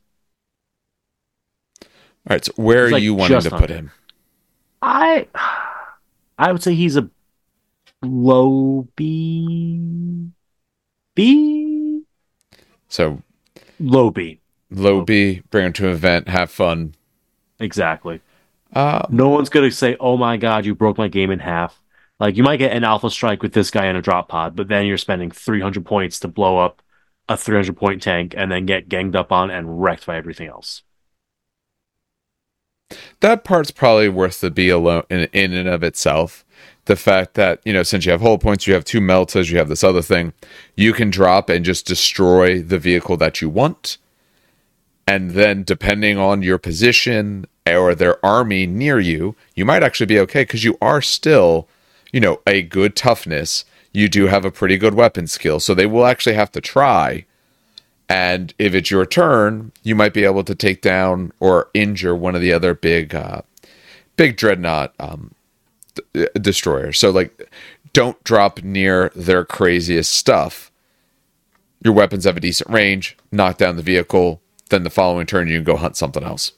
All right. So where He's are like you wanting to put him? I, I would say he's a low B, B, So low B. low B, bring him to an event, have fun. Exactly. Uh, No one's gonna say, "Oh my god, you broke my game in half." Like you might get an alpha strike with this guy in a drop pod, but then you're spending 300 points to blow up a 300 point tank and then get ganged up on and wrecked by everything else. that part's probably worth the B alone in, in and of itself. The fact that, you know, since you have hull points, you have two meltas, you have this other thing, you can drop and just destroy the vehicle that you want. And then, depending on your position or their army near you, you might actually be okay because you are still, you know, a good toughness. You do have a pretty good weapon skill. So they will actually have to try. And if it's your turn, you might be able to take down or injure one of the other big, uh, big dreadnought um, d- destroyers. So, like, don't drop near their craziest stuff. Your weapons have a decent range. Knock down the vehicle. Then the following turn, you can go hunt something else.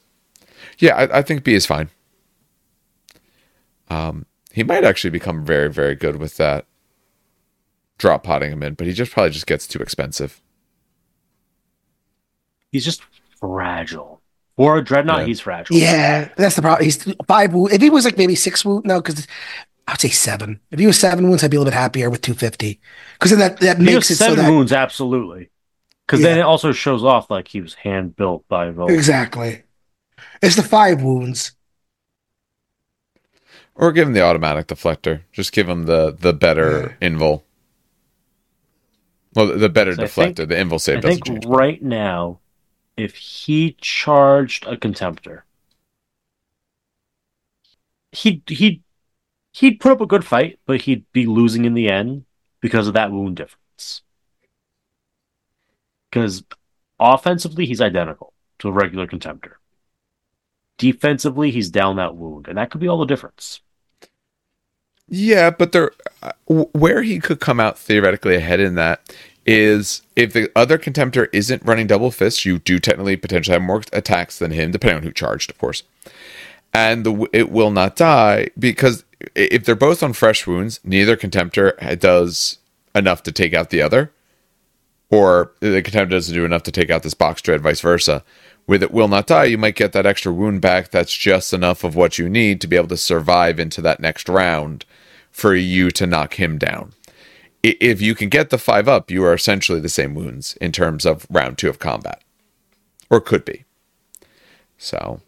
Yeah, I, I think B is fine. Um, he might actually become very, very good with that. Drop potting him in, but he just probably just gets too expensive. He's just fragile. For a dreadnought, Yeah. he's fragile. Yeah, that's the problem. He's five. wound- If he was like maybe six wound, no, because I'd say seven. If he was seven wounds, I'd be a little bit happier with two fifty. Because then that that makes has it so seven that wounds, absolutely. Because then it also shows off like he was hand built by Volk. exactly. It's the five wounds. Or give him the atomantic deflector. Just give him the the better invul. Well, the, the better So deflector. think- the invul save I doesn't think change. right now, if he charged a contemptor, he'd he'd he'd put up a good fight, but he'd be losing in the end because of that wound difference. Because offensively, he's identical to a regular contemptor. Defensively, he's down that wound, and that could be all the difference. Yeah, but there, uh, where he could come out theoretically ahead in that is if the other contemptor isn't running double fists, you do technically potentially have more attacks than him, depending on who charged, of course. And the, it will not die because if they're both on fresh wounds, neither contemptor does enough to take out the other. or the contemptor doesn't do enough to take out this box dread, vice versa. With it will not die, you might get that extra wound back that's just enough of what you need to be able to survive into that next round for you to knock him down. If you can get the five up, you are essentially the same wounds in terms of round two of combat, or could be. So,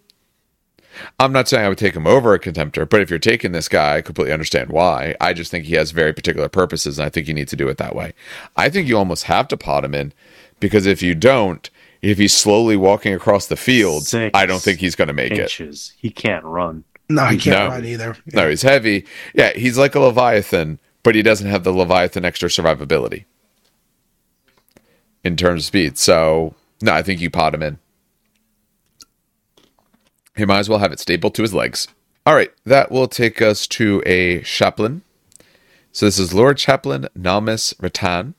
I'm not saying I would take him over a contemptor, but if you're taking this guy, I completely understand why. I just think he has very particular purposes, and I think you need to do it that way. I think you almost have to pot him in because if you don't, if he's slowly walking across the field, Six I don't think he's going to make inches. it. He can't run. No, he can't no. run either. Yeah. No, he's heavy. Yeah, he's like a Leviathan, but he doesn't have the Leviathan extra survivability in terms of speed. So, no, I think you pot him in. He might as well have it stapled to his legs. All right, that will take us to a chaplain. So this is Lord Chaplain Nalmis Ratan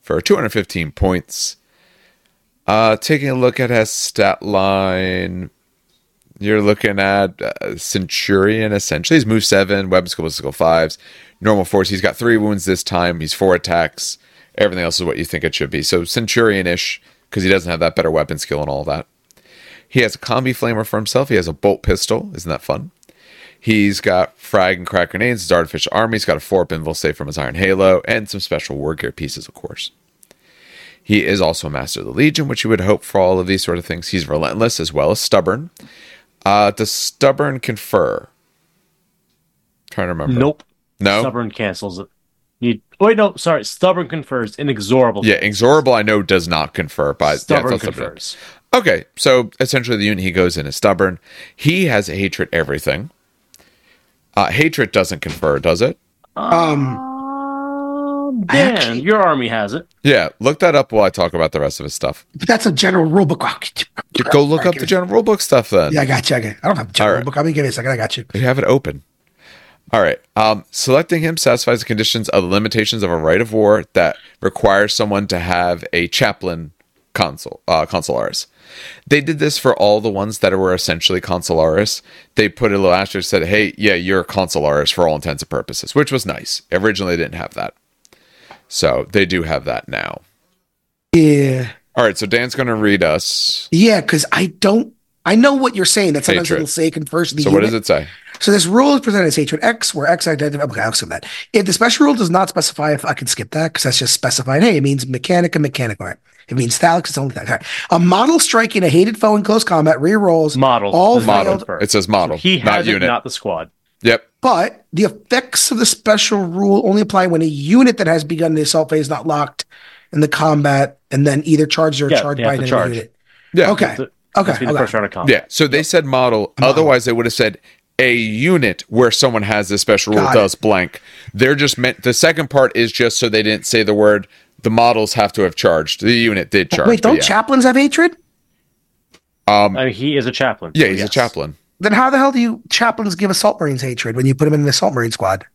for 215 points. Uh, taking a look at his stat line, you're looking at uh, Centurion essentially. He's move seven, weapon skill, skill fives, normal force. He's got three wounds this time. He's four attacks. Everything else is what you think it should be. So Centurion ish because he doesn't have that better weapon skill and all that. He has a combi flamer for himself. He has a bolt pistol. Isn't that fun? He's got frag and crack grenades, his artificer armor. He's got a four pinville safe from his Iron Halo, and some special war gear pieces, of course. He is also a master of the Legion, which you would hope for all of these sort of things. He's relentless as well as stubborn. Uh, does stubborn confer? I'm trying to remember. Nope. No. Stubborn cancels it. You wait, no, sorry. Stubborn confers inexorable. Yeah, inexorable. I know does not confer, but stubborn yeah, confers. Okay, so essentially the unit he goes in is stubborn. He has a hatred everything. Uh, hatred doesn't confer, does it? Um, Dan, actually, your army has it. Yeah, look that up while I talk about the rest of his stuff. But that's a general rulebook. Go look up the general rulebook stuff then. Yeah, I got you. I, don't have the general right. rulebook. Let me give you a second. I got you. You have it open. All right. Um, selecting him satisfies the conditions of the limitations of a rite of war that requires someone to have a chaplain consul, uh, consularis. They did this for all the ones that were essentially consularis. They put a little asterisk said, "Hey, yeah, you're consularis for all intents and purposes," which was nice. Originally, they didn't have that, so they do have that now. Yeah. All right, so Dan's going to read us. Yeah, because I don't. I know what you're saying. That sometimes it'll say confers the. So unit. what does it say? So this rule is presented as hatred X, where X identifies. Okay, I'll skip that. If the special rule does not specify, if I can skip that because that's just specified. Hey, it means mechanic and mechanic. All right. It means thalix. It's only that. Right. A model striking a hated foe in close combat re-rolls model. All model. It says model. So he has not unit, not the squad. Yep. But the effects of the special rule only apply when a unit that has begun the assault phase is not locked in the combat and then either charged or yeah, charged by another charge. unit. Yeah. Okay. okay. okay. The first round of combat. Yeah. So they said model. model. Otherwise, they would have said a unit where someone has this special rule Got does it. blank. They're just meant. The second part is just so they didn't say the word. The models have to have charged. The unit did charge. Wait, don't yeah. chaplains have hatred? Um, I mean, he is a chaplain. Yeah, so he's yes. a chaplain. Then how the hell do you chaplains give assault marines hatred when you put them in the assault marine squad?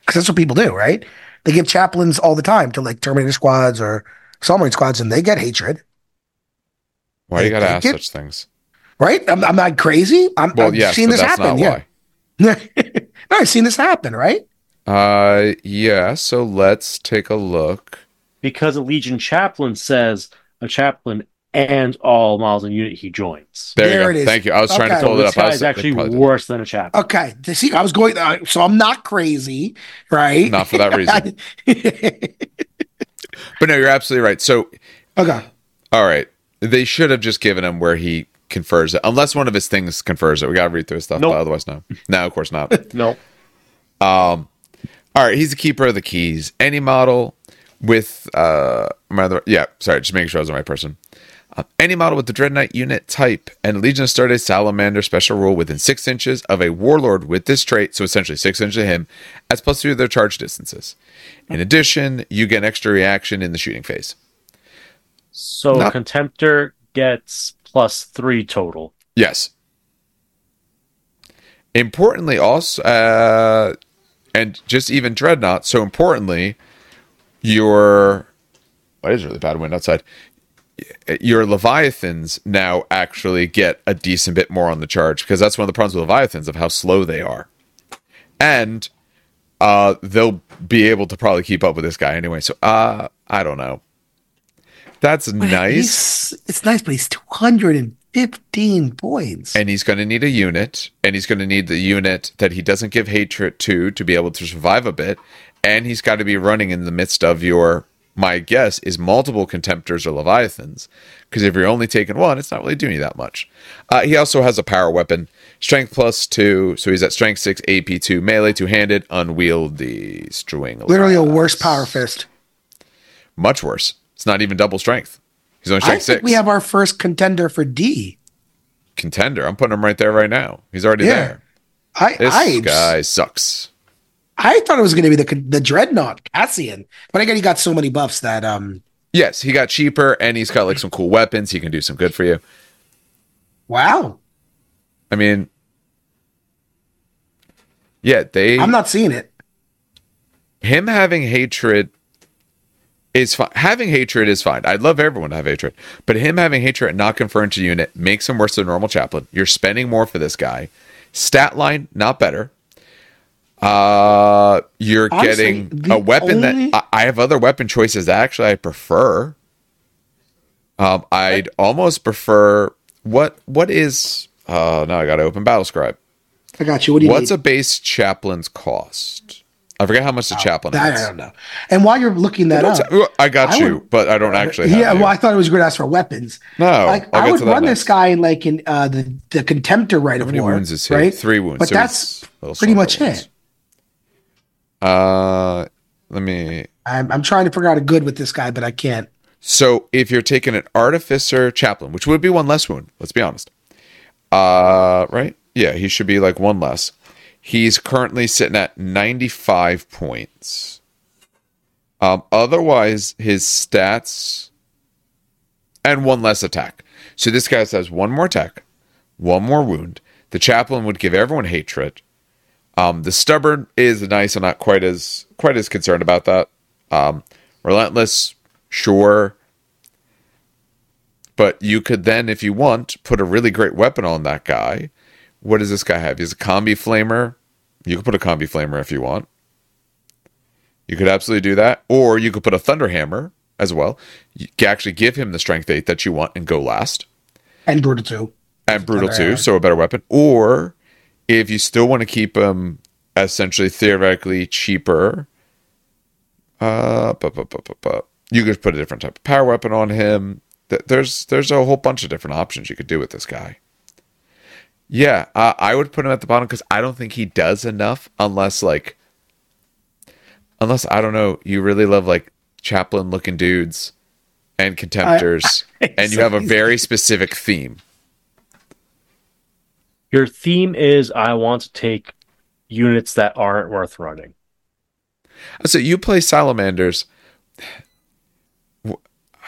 Because that's what people do, right? They give chaplains all the time to like Terminator squads or assault marine squads, and they get hatred. Why do you got to ask it? such things? right? I'm, I'm not crazy. I'm, well, I've yes, seen this happen. Yeah. no, I've seen this happen, right? Uh, yeah. So let's take a look. Because a Legion chaplain says a chaplain and all miles in unit he joins. There, there it is. Thank you. I was okay. trying to pull so it up. This is actually worse than a chaplain. Okay. See, I was going. Uh, so I'm not crazy, right? Not for that reason. but no, you're absolutely right. So, okay. All right. They should have just given him where he confers it, unless one of his things confers it. We got to read through his stuff, nope. otherwise, no. No, of course not. no. Um, all right, he's the keeper of the keys. Any model with uh, rather, yeah, sorry, just making sure I was the right person. Uh, any model with the Dreadnought unit type and Legiones Astartes Salamander special rule within six inches of a Warlord with this trait, so essentially six inches of him, as plus two of their charge distances. In addition, you get an extra reaction in the shooting phase. So Not- Contemptor gets plus three total. Yes. Importantly, also, uh, and just even Dreadnought, so importantly, your. What is really bad wind outside? Your Leviathans now actually get a decent bit more on the charge because that's one of the problems with Leviathans of how slow they are. And uh, they'll be able to probably keep up with this guy anyway. So, uh, I don't know. That's nice. It's nice, but he's 215 points. And he's going to need a unit, and he's going to need the unit that he doesn't give hatred to to be able to survive a bit. And he's got to be running in the midst of your, my guess is multiple contemptors or leviathans. Because if you're only taking one, it's not really doing you that much. Uh, he also has a power weapon, strength plus two, so he's at strength six, AP two, melee, two handed, unwieldy, string. Literally a worse power fist. Much worse. It's not even double strength. He's only strength I think six. we have our first contender for D. contender. I'm putting him right there right now. He's already Yeah. there. I This I, guy sucks. I thought it was going to be the the dreadnought Cassian, but again, he got so many buffs that um. Yes, he got cheaper and he's got like some cool weapons. He can do some good for you. Wow, I mean, yeah, they I'm not seeing it. him having hatred is fine. Having hatred is fine. I'd love everyone to have hatred, but him having hatred and not confirmed to unit makes him worse than a normal chaplain. You're spending more for this guy. Stat line not better. Uh, you're Honestly, getting a weapon only- that I, I have other weapon choices that actually I prefer. Um, I'd almost prefer what what is. Uh, now I got to open Battlescribe. I got you. What do you What's need? a base chaplain's cost? I forget how much the chaplain That, is. I don't know. And while you're looking that up, I got I you, would- but I don't actually. Have yeah. Well, I thought it was going to ask for weapons. no, like I would run next. this guy in like in uh, the the contemptor right How of war, wounds is he? right? Three wounds. But so that's he's a little pretty much wounds. it. Uh, let me. I'm, I'm trying to figure out a good with this guy, but I can't. So if you're taking an artificer chaplain, which would be one less wound, let's be honest. Uh, right? Yeah, he should be like one less. He's currently sitting at 95 points. Um, otherwise, his stats and one less attack. So this guy has one more attack, one more wound. The chaplain would give everyone hatred. Um, the stubborn is nice. I'm not quite as quite as concerned about that. Um, relentless, sure. But you could then, if you want, put a really great weapon on that guy. What does this guy have? He's a combi flamer. You could put a combi flamer if you want. You could absolutely do that. Or you could put a thunder hammer as well. You can actually give him the strength eight that you want and go last. And brutal two, And brutal two, so a better weapon. Or if you still want to keep him essentially theoretically cheaper, uh, bu- bu- bu- bu- bu- you could put a different type of power weapon on him. There's there's a whole bunch of different options you could do with this guy. Yeah, uh, I would put him at the bottom because I don't think he does enough unless like, unless I don't know, you really love like chaplain looking dudes and contemptors, and you have a very specific theme. Your theme is I want to take units that aren't worth running. So you play salamanders.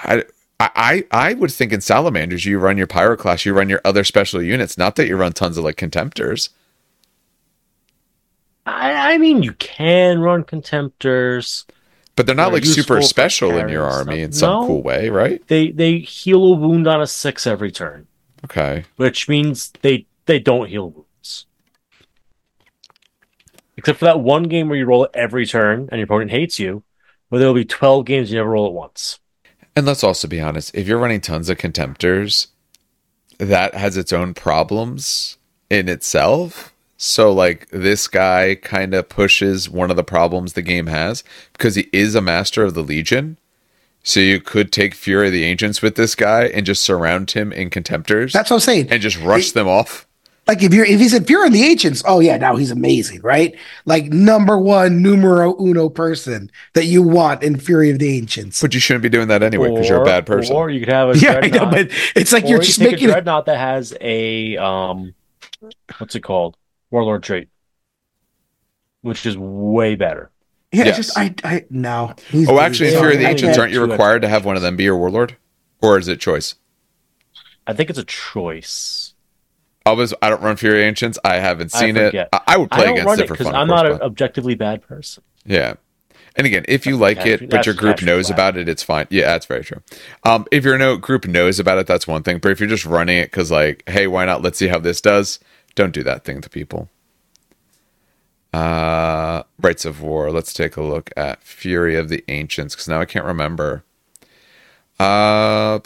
I, I I would think in salamanders you run your pyroclasts, you run your other special units. Not that you run tons of like contemptors. I, I mean, you can run contemptors. But they're not They're like super special in your army in some No. cool way, right? They they heal a wound on a six every turn, Okay. which means they they don't heal wounds. Except for that one game where you roll it every turn and your opponent hates you, where there will be twelve games you never roll it once. And let's also be honest, if you're running tons of contemptors, that has its own problems in itself. So like this guy kind of pushes one of the problems the game has because he is a master of the legion. So you could take Fury of the Ancients with this guy and just surround him in contemptors That's what I'm saying. and just rush them off. Like if you're if he's if you're in the ancients, oh yeah, now he's amazing, right? Like number one numero uno person that you want in Fury of the Ancients. But you shouldn't be doing that anyway because you're a bad person. Or you could have a yeah, I know, but it's like or you're you just making a it. dreadnought that has a um, what's it called? Warlord trait, which is way better. Yeah, Yes. just I I no. He's- oh, actually, in he's- Fury of the Ancients, aren't you required to have one of them be your warlord? Or is it choice? I think it's a choice. I was I don't run Fury Ancients. I haven't I seen it. forget. I, I would I play don't against it it for fun. I'm not an objectively bad person. yeah. And again, if you That's like actually- it, but your group knows about it, it's fine. Yeah, that's very true. Um, if your no group knows about it, that's one thing. But if you're just running it because like, hey, why not? Let's see how this does. Don't do that thing to people. Uh, Rites of War. Let's take a look at Fury of the Ancients because now I can't remember. Uh,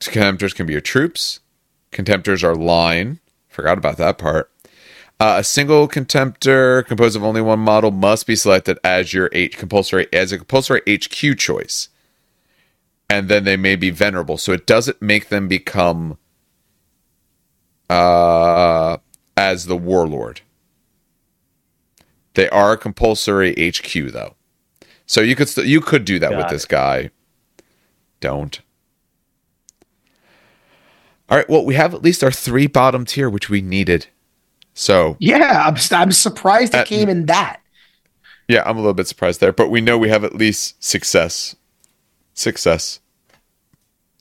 contemptors can be your troops. Contemptors are line. Forgot about that part. Uh, a single contemptor composed of only one model must be selected as your H compulsory as a compulsory HQ choice, and then they may be venerable. So it doesn't make them become uh, as the warlord. They are a compulsory HQ though, so you could st- you could do that with Got this guy. Don't. All right. Well, we have at least our three bottom tier, which we needed. So Yeah, I'm, I'm surprised it Uh, came in that. yeah, I'm a little bit surprised there, but we know we have at least success. Success.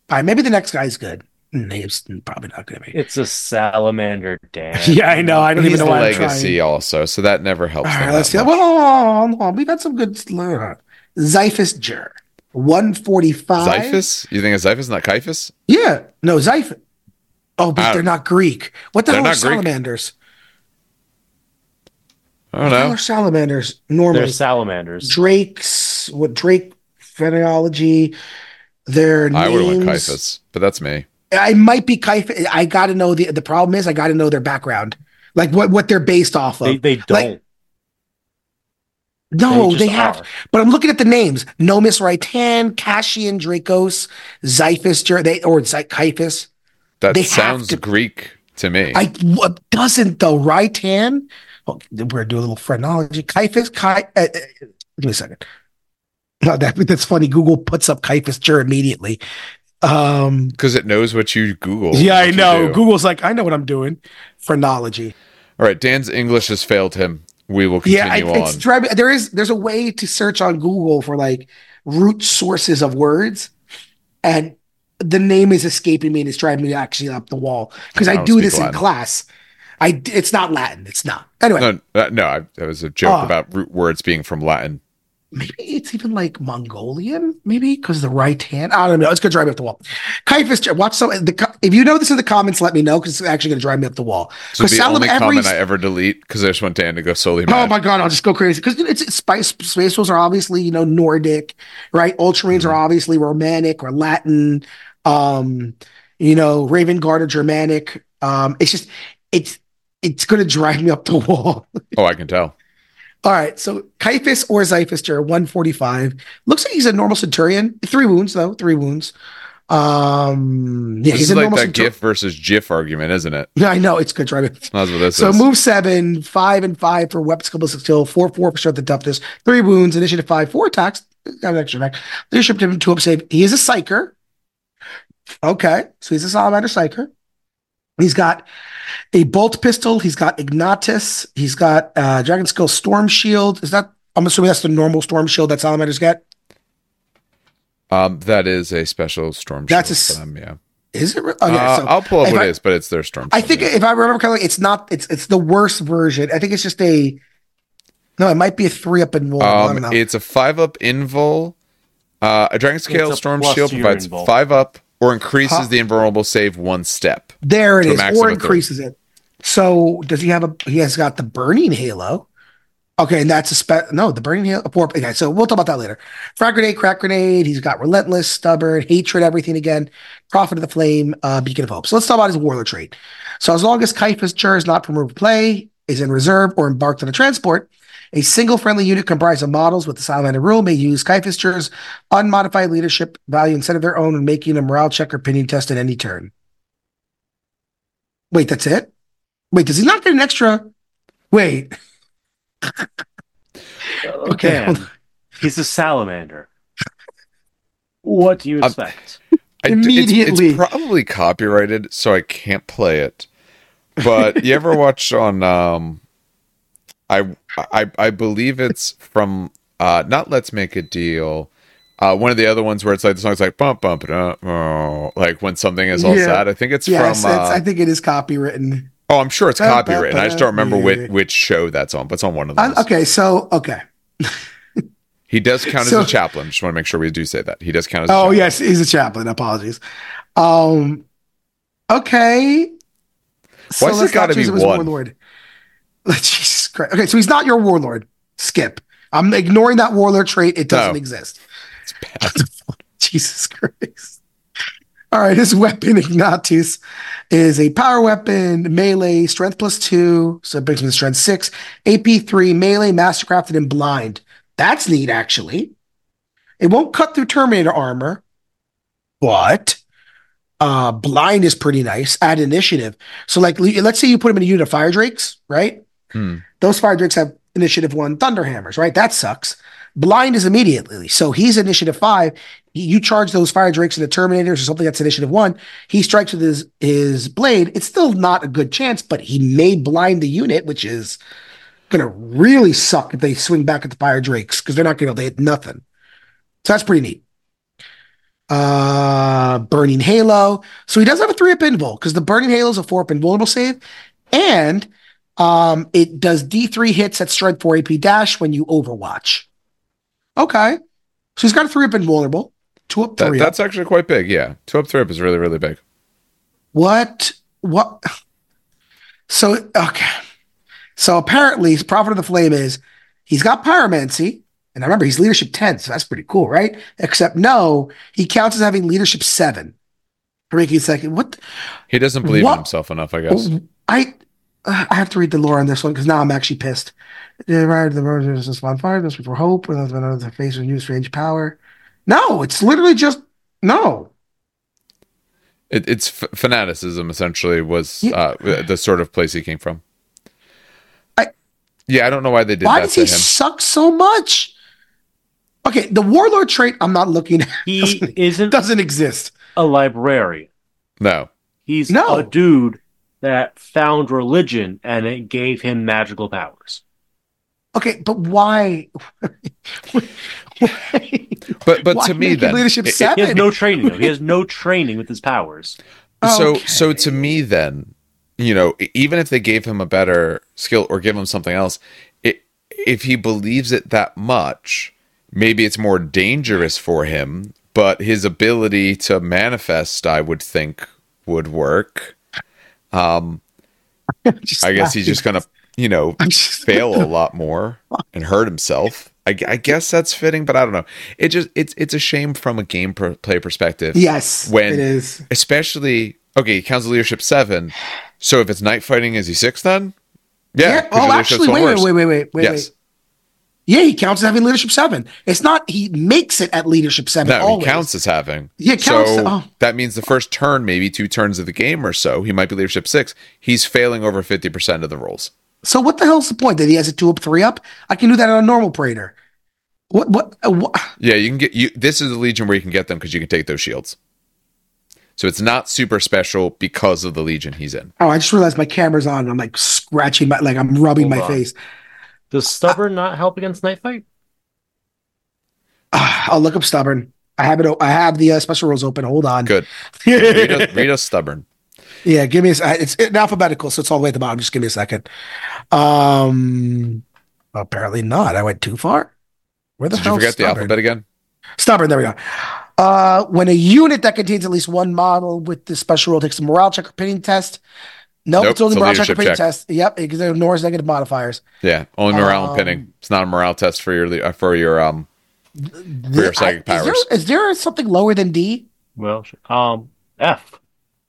All right, maybe the next guy's good. Name's probably not going to be. It's a salamander, Dan. Yeah, I know. I don't He's even know the why I'm legacy trying. also, so that never helps. All them right, let's see. Well, much. hold on, hold on. We've had some good. Uh, Zyphus Jur, one forty-five. Zyphus? You think it's Zyphus, not Caiaphas? Yeah, no Zyphus. Oh, but Uh, they're not Greek. What the hell are not Greek. salamanders? I don't What know. are salamanders normally? They're salamanders. Drake's what Drake phenology. Their names. I would have went Caiaphas, but that's me. I might be Caiaphas. I got to know the the problem is I got to know their background, like what what they're based off of. They they don't. Like, no, just they, have. are. But I'm looking at the names: Nomis Raitan, Cassian Dracos, Zyphus, Jer- they or Zy- Caiaphas. That They sounds to- Greek to me. I what doesn't though? Raitan. Oh, we're gonna do a little phrenology. Caiaphas. Kai, uh, uh, give me a second. No, that that's funny. Google puts up Caiaphas Jur immediately. Um, Because it knows what you Google. yeah, I know. Google's like, I know what I'm doing. Phrenology. All right, Dan's English has failed him. We will Yeah, I, continue it's on. driving. There is there's a way to search on Google for like root sources of words, and the name is escaping me and it's driving me actually up the wall because I I do this in class. I it's not Latin. It's not. Anyway, no, uh, no, I, that was a joke Oh. about root words being from Latin. Maybe it's even like Mongolian. Maybe because the right hand. I don't know. It's gonna drive me up the wall. Caiaphas. Watch some. The if you know this in the comments, let me know because it's actually gonna drive me up the wall. So the Salam- only every- comment I ever delete because I just want Dan to go solely Oh my god, I'll just go crazy because it's, it's spice. Space Wolves are obviously you know Nordic, right? Ultramarines Mm-hmm. are obviously Romantic or Latin. Um, you know, Raven Guard are Germanic. Um, it's just it's it's gonna drive me up the wall. Oh, I can tell. All right, so Caiaphas or Zyphus 145. Looks like he's a normal centurion. Three wounds though, three wounds. Um, yeah, This he's is a like that. GIF versus GIF argument, isn't it? Yeah, I know it's good driving. That's what this So is. move seven, five and five for weapons six kill four four for strength and toughness, three wounds, initiative five, four attacks. Got an extra attack. Leadership to two up save. He is a psyker. Okay, so he's a salamander psyker. He's got a bolt pistol. He's got Ignatus. He's got uh, Dragon Scale Storm Shield. Is that? I'm assuming that's the normal Storm Shield that salamanders get. Um, that is a special storm. That's a shield s- for them, yeah. Is it? re- Okay, Uh, so I'll pull up if what I- it is, but it's their storm. Shield. I think yeah. if I remember correctly, it's not. It's it's the worst version. I think it's just a. No, it might be a three up and one. Um, it's a five up invul. Uh, a dragon scale storm shield provides invul. five up or increases Huh? the invulnerable save one step. There it is, or of a third. increases it. So does he have a? He has got the burning halo. Okay, and that's a spe- no, the burning halo. Four, okay, so we'll talk about that later. Frag grenade, crack grenade. He's got relentless, stubborn, hatred, everything again. Prophet of the flame, uh, beacon of hope. So let's talk about his warlord trait. So as long as Caiaphas Jur is not from removed play, is in reserve, or embarked on a transport, a single friendly unit comprised of models with the Salamander rule may use Caiaphas unmodified leadership value instead of their own when making a morale check or opinion test at any turn. Wait, that's it? Wait, does he not get an extra? Wait. Okay, hold Dan, he's a salamander. What do you Um, expect? I d- it's- Immediately. it's, probably copyrighted, so I can't play it. But you ever watch on? Um, I I I believe it's from uh, not Let's Make a Deal. Uh, one of the other ones where it's like the song's like bump bump oh, like when something is all Yeah. sad. I think it's Yes, from. it's, Uh, I think it is copywritten. oh, I'm sure it's copywritten. I just don't remember which, which show that's on, but it's on one of Uh, those. okay, so okay. He does count So- as a chaplain. Just want to make sure we do say that he does count as. a Oh chaplain. yes, he's a chaplain. Apologies. Um. Okay. Why's it let's not gotta choose be one? warlord. Jesus Christ. Okay, so he's not your warlord. Skip. I'm ignoring that warlord trait. It doesn't No. exist. Jesus Christ. All right, his weapon, Ignatus, is a power weapon, melee, strength plus two. So it brings him to strength six. AP three, melee, mastercrafted, and blind. That's neat, actually. It won't cut through Terminator armor, but uh blind is pretty nice. Add initiative. So, like, let's say you put him in a unit of fire drakes, right? Hmm. Those fire drakes have initiative one thunderhammers, right? That sucks. Blind is immediately. So he's initiative five. You charge those fire drakes into Terminators or something that's initiative one. He strikes with his his blade. It's still not a good chance, but he may blind the unit, which is gonna really suck if they swing back at the fire drakes because they're not gonna be able to hit nothing. So that's pretty neat. Uh Burning Halo. So he does have a three up invul because the Burning Halo is a four up invulnerable save, and um it does D3 hits at strength 4 AP dash when you overwatch. Okay. So he's got a three up invulnerable, two up, That, three up. that's actually quite big. Yeah, two up, three up is really, really big. What? What? So okay. So apparently, his Prophet of the Flame is he's got pyromancy, and I remember he's leadership ten, so that's pretty cool, right? Except no, he counts as having leadership seven. For making a second, what? He doesn't believe What? in himself enough, I guess. I I have to read the lore on this one because now I'm actually pissed. The right the road is this bonfire, this before hope, and then the face of new strange power. No, it's literally just no. It, it's f- fanaticism essentially was Yeah. uh, the sort of place he came from. I- yeah, I don't know why they did Why that does to he him. suck so much? Okay, the warlord trait I'm not looking at He Doesn't- isn't doesn't exist. a librarian. No, He's No. a dude that found religion and it gave him magical powers. Okay, but why? why? but but Why to me make then, leadership it- it- seven? He has no training though. He has no training with his powers. so so to me then, you know, even if they gave him a better skill or give him something else, it, if he believes it that much, maybe it's more dangerous for him. But his ability to manifest, I would think, would work. Um, I guess he's just gonna, you know, fail a lot more and hurt himself. I, I guess that's fitting, but I don't know. It just it's it's a shame from a game per, play perspective. Yes, When- it is. especially okay. Council leadership seven, so if it's night fighting, is he six then? Yeah. Oh, actually, wait, wait, wait, wait, wait, wait, yes. wait. Yeah, he counts as having leadership seven. It's not he makes it at leadership seven. No, always. he counts as having. Yeah, counts- So oh. that means the first turn, maybe two turns of the game or so, he might be leadership six. He's failing over fifty percent of the rolls. So what the hell's the point that he has a two up, three up? I can do that on a normal praetor. What? What? uh, what? Yeah, you can get you. This is the legion where you can get them because you can take those shields. So it's not super special because of the legion he's in. Oh, I just realized my camera's on. and I'm like scratching my, like I'm rubbing Hold my on. face. Does stubborn not help against night fight? Ah, I'll look up stubborn. I have it. I have the uh, special rules open. Hold on. Good. Rita, Rita's stubborn. Yeah, give me a. s- It's in alphabetical, so it's all the way at the bottom. Just give me a second. Um, apparently not. I went too far. Where the hell Did you hell? forget the stubborn? alphabet again? Stubborn. There we go. Uh, when a unit that contains at least one model with the special rule takes a morale check or pinning test. Nope, Nope, it's only a morale check or leadership pinning check. test. Yep, because it ignores negative modifiers. Yeah, only morale and pinning. Um, It's not a morale test for your uh, for your um for your psychic I- is there- powers. Is there, something lower than D? Well, um, F.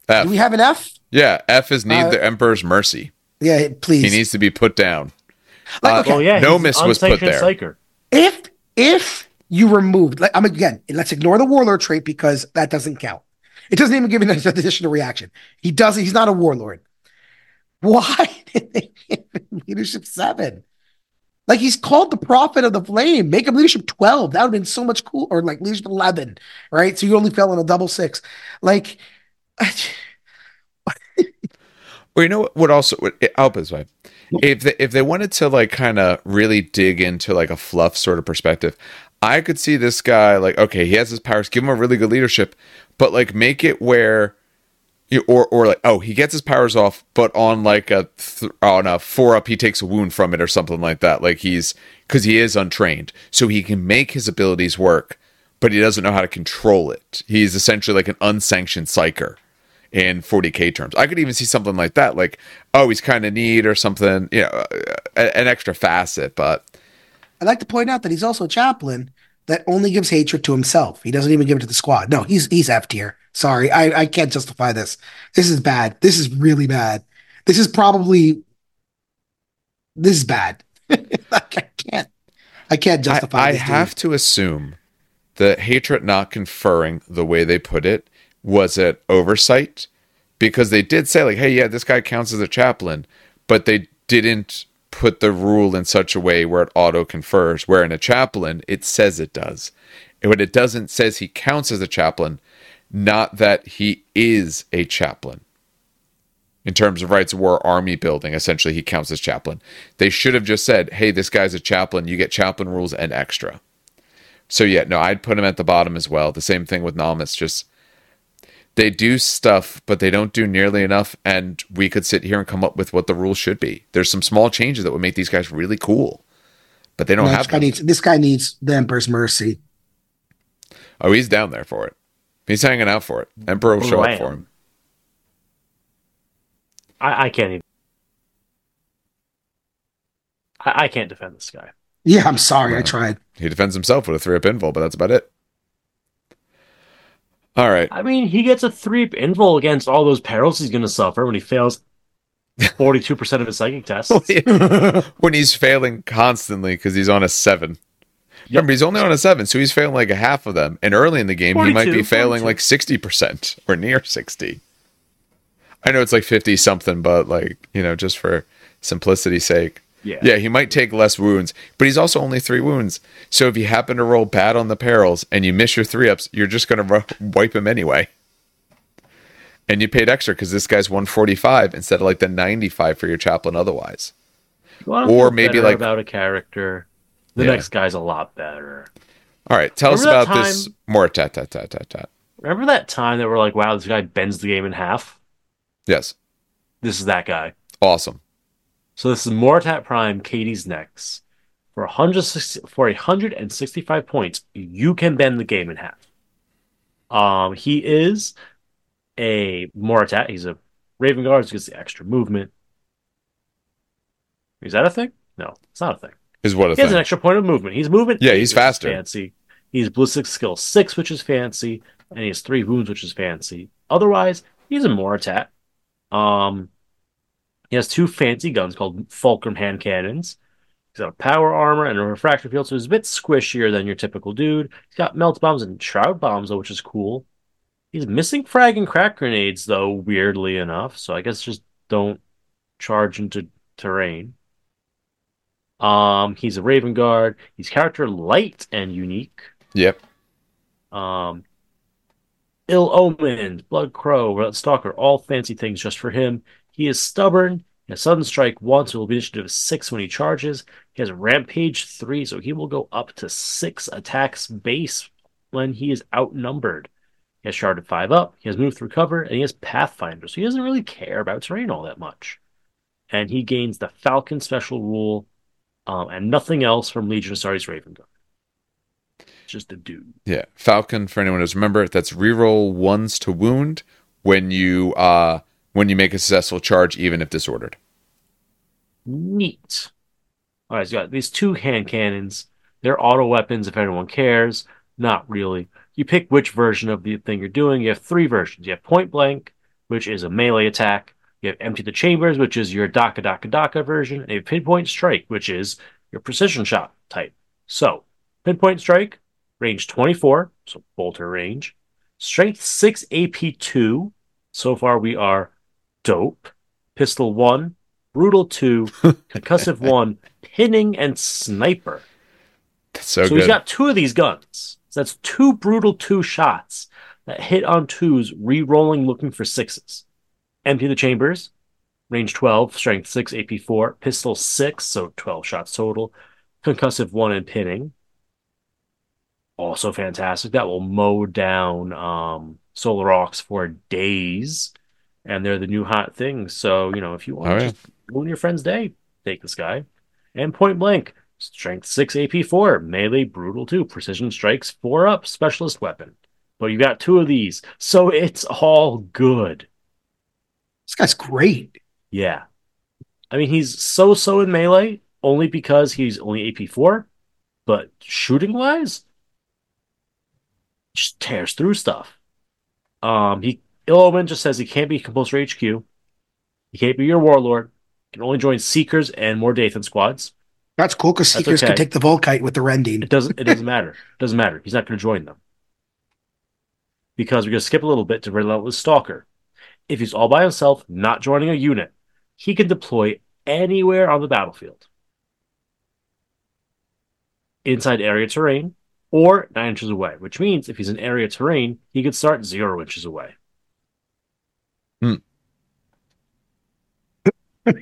F. Do we have an F? yeah, F is need Uh, the emperor's mercy. Yeah, please. He needs to be put down. Like, Uh, okay, Oh yeah, No miss was put unsanctioned there. Psyker. if if you removed like I'm again, let's ignore the warlord trait because that doesn't count. It doesn't even give an additional reaction. He doesn't. He's not a warlord. Why did they give him leadership seven? Like he's called the prophet of the flame. Make him leadership twelve. That would have been so much cool. Or like leadership eleven, right? So you only fell on a double six. Like, Or you know what? Also would it- help is way if they, if they wanted to like kind of really dig into like a fluff sort of perspective, I could see this guy like okay, he has his powers, give him a really good leadership, but like make it where. Or or like oh he gets his powers off but on like a th- on a four up he takes a wound from it or something like that like he's because he is untrained so he can make his abilities work but he doesn't know how to control it he's essentially like an unsanctioned psyker in 40k terms. I could even see something like that, like oh, he's kind of neat or something, you know, an extra facet. But I'd like to point out that he's also a chaplain that only gives hatred to himself. He doesn't even give it to the squad. No, he's he's F tier. Sorry, I I can't justify this. This is bad. This is really bad. This is probably this is bad. I can't. I can't justify. I, I have to assume that hatred not conferring the way they put it was it oversight because they did say like, hey, yeah, this guy counts as a chaplain, but they didn't put the rule in such a way where it auto confers. Where in a chaplain, it says it does. And when it doesn't says he counts as a chaplain, not that he is a chaplain. In terms of rites of war army building, essentially he counts as chaplain. They should have just said, hey, this guy's a chaplain, you get chaplain rules and extra. So yeah, no, I'd put him at the bottom as well. The same thing with Namas, just they do stuff, but they don't do nearly enough. And we could sit here and come up with what the rules should be. There's some small changes that would make these guys really cool, but they don't no, have. This guy, needs, this guy needs the Emperor's mercy. Oh, he's down there for it. He's hanging out for it. Emperor will show up for him. I, I can't even. I, I, can't defend this guy. Yeah, I'm sorry. I tried. He defends himself with a three up invul, but that's about it. All right. I mean, he gets a three invul against all those perils he's going to suffer when he fails 42% of his psychic tests. when he's failing constantly because he's on a seven. Yep. Remember, he's only on a seven, so he's failing like a half of them. And early in the game, he might be failing 42. like 60% or near 60. I know it's like 50 something, but like, you know, just for simplicity's sake. Yeah. Yeah, he might take less wounds, but he's also only three wounds. So if you happen to roll bad on the perils and you miss your three ups, you're just going to wipe him anyway. And you paid extra because this guy's 145 instead of like the 95 for your chaplain otherwise. Or maybe like about a character. The yeah. next guy's a lot better. All right, tell remember us about time, this more tat tat tat tat tat. Remember that time that we're like, wow, this guy bends the game in half? Yes. This is that guy. Awesome. So this is Moritat Prime, Kaedes Nex. For 160, for 165 points, you can bend the game in half. Um, he is a Moritat. He's a Raven Guard, so gets the extra movement. Is that a thing? No, it's not a thing. Is what a thing? he thing? has an extra point of movement. He's movement. Yeah, he's faster. Fancy. He's ballistic skill six, which is fancy, and he has three wounds, which is fancy. Otherwise, he's a Moritat. Um, he has two fancy guns called Fulcrum hand cannons. He's got a power armor and a refractor field, so he's a bit squishier than your typical dude. He's got melt bombs and shroud bombs, though, which is cool. He's missing frag and crack grenades, though, weirdly enough. So I guess just don't charge into terrain. Um, he's a Raven Guard. He's character light and unique. Yep. Um, Ill Omened, Blood Crow, Stalker, all fancy things just for him. He is stubborn. He has sudden strike one, so will be initiative six when he charges. He has rampage three, so he will go up to six attacks base when he is outnumbered. He has sharded five up. He has move through cover, and he has pathfinder, so he doesn't really care about terrain all that much. And he gains the Falcon special rule, um, and nothing else from Legiones Astartes Raven Guard. Just a dude. Yeah, Falcon. For anyone who doesn't remember, that's reroll ones to wound when you uh when you make a successful charge, even if disordered. Neat. All right, so you got these two hand cannons. They're auto weapons if anyone cares. Not really. You pick which version of the thing you're doing. You have three versions. You have point blank, which is a melee attack. You have empty the chambers, which is your Daka Daka Daka version. And you have pinpoint strike, which is your precision shot type. So, pinpoint strike, range 24, so bolter range. Strength 6 AP 2. So far, we are Dope, Pistol 1, Brutal 2, Concussive 1, Pinning, and Sniper. That's so, so good. he's got two of these guns. So that's two Brutal 2 shots that hit on twos, re rolling looking for sixes. Empty the chambers, range 12, strength 6, AP 4, pistol 6, so 12 shots total, concussive 1 and pinning. Also fantastic. That will mow down um, Solar Aux for days and they're the new hot thing. So you know, if you want to just ruin your friend's day, take this guy. And point blank, strength six, AP four, melee, brutal two, precision strikes four up, specialist weapon. But you got two of these, so it's all good. This guy's great. Yeah. I mean, he's so so in melee only because he's only AP4, but shooting wise, just tears through stuff. Um, he Illoman just says he can't be compulsory HQ. He can't be your warlord. He can only join seekers and Mor Deythan squads. That's cool because Seekers okay. could take the Volkite with the Rending. It doesn't. It doesn't matter. It doesn't matter. He's not going to join them because we're going to skip a little bit to Relentless Stalker. If he's all by himself, not joining a unit, he can deploy anywhere on the battlefield, inside area terrain, or nine inches away. Which means if he's in area terrain, he could start zero inches away. Hmm.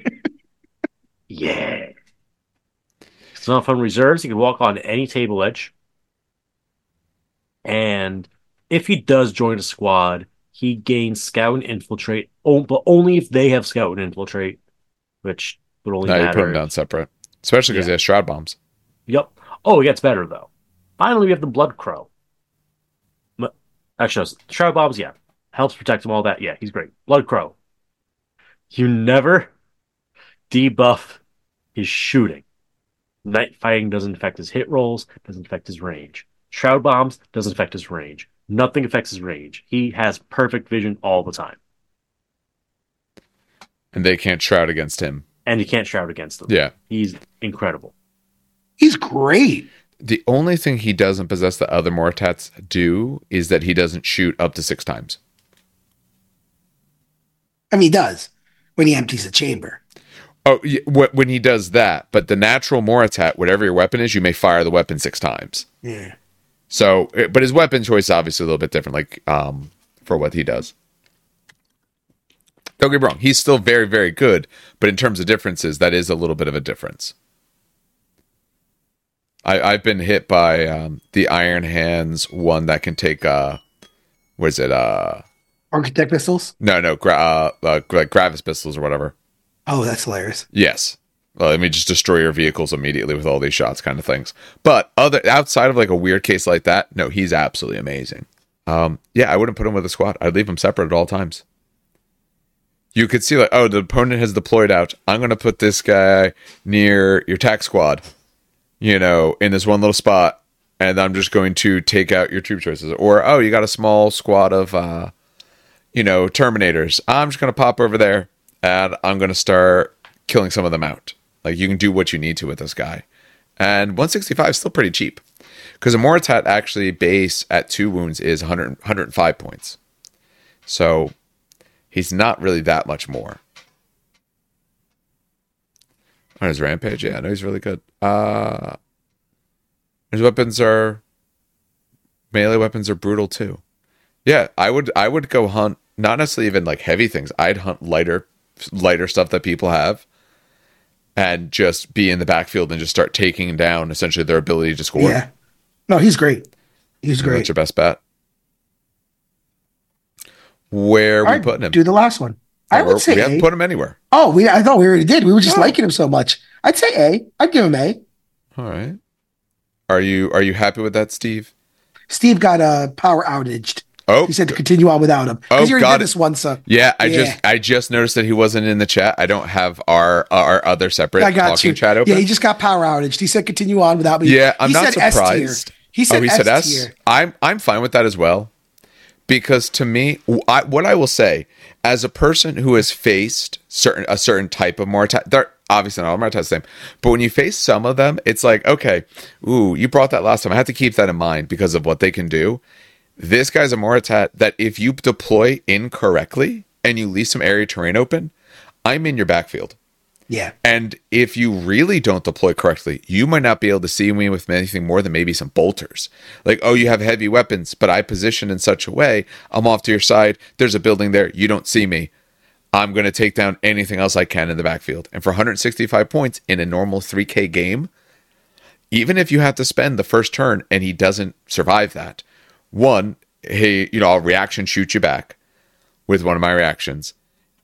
yeah. It's not fun reserves. He can walk on any table edge. And if he does join a squad, he gains scout and infiltrate, but only if they have scout and infiltrate, which would only Now you matter. put them down separate, especially because Yeah. he has shroud bombs. Yep. Oh, it gets better though. Finally, we have the Blood Crow. Actually, no, Shroud Bombs, yeah, helps protect him. All that, yeah, he's great. Blood Crow. You never debuff his shooting. Night fighting doesn't affect his hit rolls, doesn't affect his range. Shroud Bombs doesn't affect his range. Nothing affects his range. He has perfect vision all the time, And they can't shroud against him. and you can't shroud against them. Yeah. He's incredible. He's great. The only thing he doesn't possess that other Moritats do is that he doesn't shoot up to six times. I mean, he does when he empties the chamber. Oh, wh- when he does that, but the natural Moritat, whatever your weapon is, you may fire the weapon six times. Yeah. So, but his weapon choice is obviously a little bit different, like um, for what he does. Don't get me wrong, he's still very, very good, but in terms of differences, that is a little bit of a difference. I, I've been hit by um, the Iron Hands one that can take uh, what is it? Uh, Architect missiles. no, no, gra- uh, uh, like Gravis pistols or whatever. Oh, that's hilarious. Yes. Well, let me just destroy your vehicles immediately with all these shots, kind of things. But other outside of like a weird case like that, no, he's absolutely amazing. Um, yeah, I wouldn't put him with a squad. I'd leave him separate at all times. You could see like, oh, the opponent has deployed out. I'm gonna put this guy near your tax squad, you know, in this one little spot, and I'm just going to take out your troop choices. Or oh, you got a small squad of uh, you know, Terminators. I'm just gonna pop over there and I'm gonna start killing some of them out. Like you can do what you need to with this guy. And 165 is still pretty cheap. Because a Moritat actually base at two wounds is 100, 105 points. So he's not really that much more. On his rampage, yeah, no, he's really good. Uh his weapons are melee weapons are brutal too. Yeah, I would I would go hunt not necessarily even like heavy things. I'd hunt lighter lighter stuff that people have and just be in the backfield and just start taking down essentially their ability to score. Yeah. No, he's great. He's And great. That's your best bet. Where are we putting him? do the last one. I would say we haven't put him anywhere. oh, we. I thought we already did. We were just No. liking him so much. I'd say A. I'd give him A. All right. Are you are you happy with that, Steve? Steve got a uh, power outaged. Oh, He said to continue on without him Oh, you got this one, So yeah. I Yeah. just I just noticed that he wasn't in the chat. I don't have our our other separate I got talking you. chat open. Yeah, he just got power outage. He said continue on without me. Yeah, I'm he not said S tier. surprised. He said oh, he said S. I'm I'm fine with that as well, because to me, I, what I will say as a person who has faced certain a certain type of Moritat, they're obviously not all Moritats the same, but when you face some of them, it's like okay, ooh, you brought that last time. I have to keep that in mind because of what they can do. This guy's a Moritat that if you deploy incorrectly and you leave some area terrain open, I'm in your backfield. Yeah. And if you really don't deploy correctly, you might not be able to see me with anything more than maybe some bolters. Like, oh, you have heavy weapons, but I position in such a way, I'm off to your side. There's a building there. You don't see me. I'm going to take down anything else I can in the backfield. And for 165 points in a normal 3K game, even if you have to spend the first turn and he doesn't survive that, one, hey, you know, I'll reaction shoot you back with one of my reactions.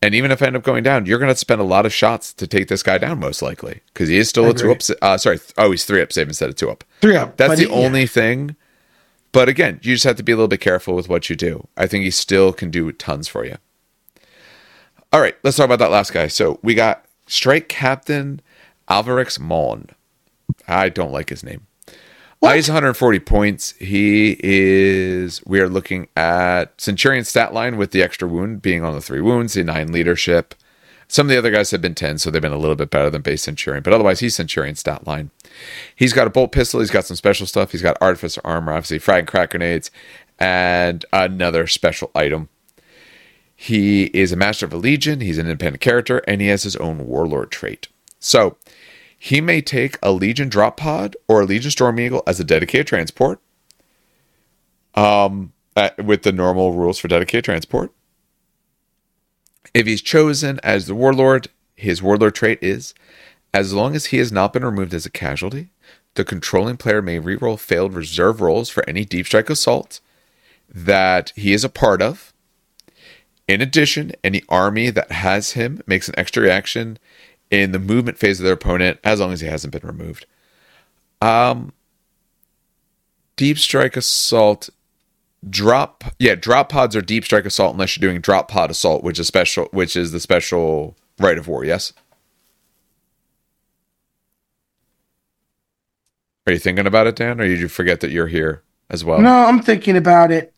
And even if I end up going down, you're going to spend a lot of shots to take this guy down, most likely, because he is still a two up. Uh, sorry, th- oh, he's three up save instead of two up. Three up. That's the he- yeah. only thing. But again, you just have to be a little bit careful with what you do. I think he still can do tons for you. All right, let's talk about that last guy. So we got Strike Captain Alvarex Maun. I don't like his name. Uh, he's 140 points. He is. We are looking at Centurion stat line with the extra wound being on the three wounds, the nine leadership. Some of the other guys have been 10, so they've been a little bit better than base Centurion, but otherwise, he's Centurion stat line. He's got a bolt pistol. He's got some special stuff. He's got Artificer armor, obviously, frag and crack grenades, and another special item. He is a master of a legion. He's an independent character, and he has his own warlord trait. So he may take a legion drop pod or a legion storm eagle as a dedicated transport. Um, uh, with the normal rules for dedicated transport. If he's chosen as the warlord, his warlord trait is as long as he has not been removed as a casualty, the controlling player may reroll failed reserve rolls for any deep strike assault that he is a part of. In addition, any army that has him makes an extra reaction in the movement phase of their opponent as long as he hasn't been removed. Um, deep strike assault drop yeah drop pods are deep strike assault unless you're doing drop pod assault which is special which is the special rite of war yes are you thinking about it dan or did you forget that you're here as well No, I'm thinking about it.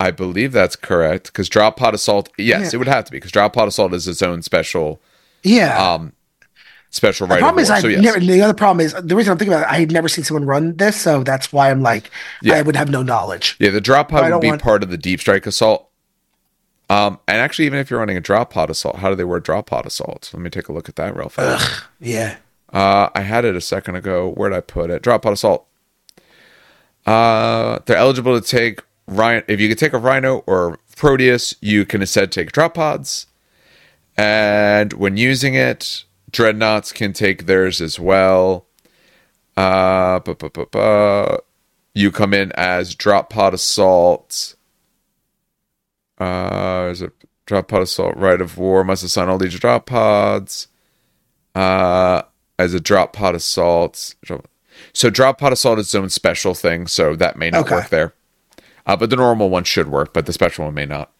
I believe that's correct because drop pod assault yes Yeah. it would have to be because drop pod assault is its own special Yeah. um special the rite problem is, I so yes never. The other problem is the reason I'm thinking about it. I had never seen someone run this, so that's why I'm like, Yeah. I would have no knowledge. Yeah, the drop I pod would be want- part of the deep strike assault. Um, and actually, even if you're running a drop pod assault, how do they word drop pod assault? Let me take a look at that real fast. Yeah. Uh, I had it a second ago. Where'd I put it? Drop pod assault. Uh, they're eligible to take Rhino. If you could take a Rhino or Proteus, you can instead take drop pods. And when using it, Dreadnoughts can take theirs as well. Uh, bu- bu- bu- you come in as drop pod assault. Uh, there's a drop pod assault rite of war. Must assign all these drop pods. Uh, as a drop pod assault. So drop pod assault is its own special thing, so that may not Okay. work there. Uh, but the normal one should work, but the special one may not.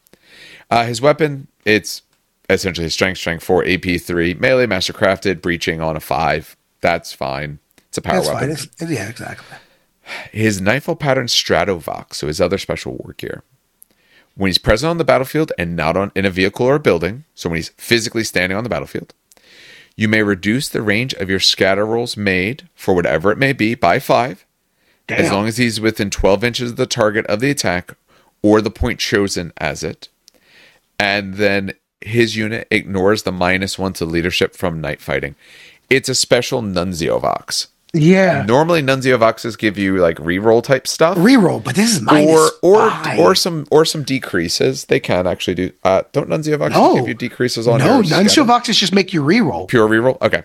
Uh, his weapon, it's essentially strength, strength four, AP three, melee, master crafted, breaching on a five. That's fine. It's a power That's weapon. fine. Yeah, exactly. His Nightfall pattern Stratovox, so his other special war gear. When he's present on the battlefield and not on in a vehicle or a building, so when he's physically standing on the battlefield, you may reduce the range of your scatter rolls made for whatever it may be by five, Damn. as long as he's within 12 inches of the target of the attack or the point chosen as it. And then his unit ignores the minus one to leadership from night fighting. It's a special Nuncio Vox. yeah. Normally, Nuncio Voxes give you like reroll type stuff Reroll, but this is minus or or five. or some or some decreases. They can actually do. Uh, don't Nuncio Voxes No. give you decreases on no, nuncio scatter? just make you reroll. pure reroll? Okay,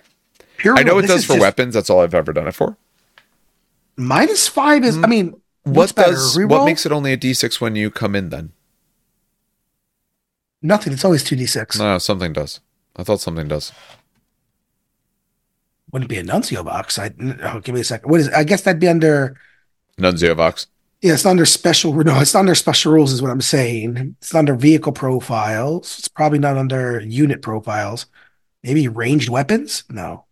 Pure I know reroll. it This does for just- weapons. That's all I've ever done it for. Minus five is. I mm, mean, what's What better? does reroll? what makes it only a D6 when you come in? Then nothing? It's always two d six. no, something does. I thought something does. Wouldn't be a nuncio vox. I oh, give me a second. What is? I guess that'd be under. Nuncio vox. Yeah, it's under special. No, it's under special rules, is what I'm saying. It's under vehicle profiles. It's probably not under unit profiles. Maybe ranged weapons. No,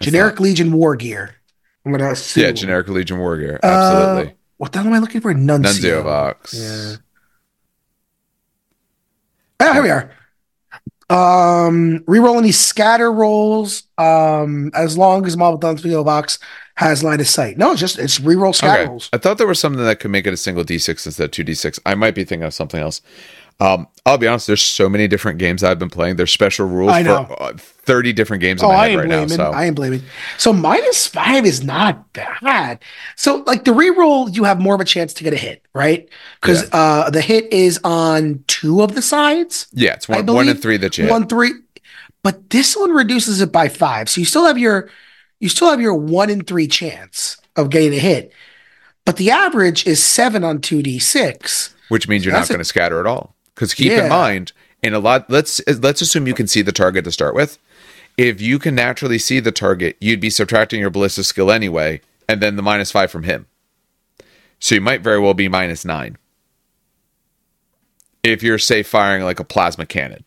generic Legion war gear. I'm gonna assume. Yeah, generic Legion War gear. Uh, Absolutely. what the hell am I looking for? Nuncio. Nunzio Vox. Yeah. Ah, here we are. Um, reroll any scatter rolls. Um, as long as Marvel Nuncio vox has line of sight. No, it's just it's reroll scatter Okay. rolls. I thought there was something that could make it a single D6 instead of two D6. I might be thinking of something else. Um, I'll be honest. There's so many different games I've been playing. There's special rules I know. for uh, 30 different games in Oh, my I head right blaming. now. So I ain't blaming. So minus five is not bad. So like the reroll, you have more of a chance to get a hit, right? Because uh the hit is on two of the sides. yeah, it's one, one and three that you hit. One three. But this one reduces it by five. So you still have your you still have your one in three chance of getting a hit. But the average is seven on two D six. which means you're not going to scatter at all. Because keep Yeah. in mind, in a lot, let's let's assume you can see the target to start with. If you can naturally see the target, you'd be subtracting your ballistic skill anyway, and then the minus five from him. So you might very well be minus nine. if you're say firing like a plasma cannon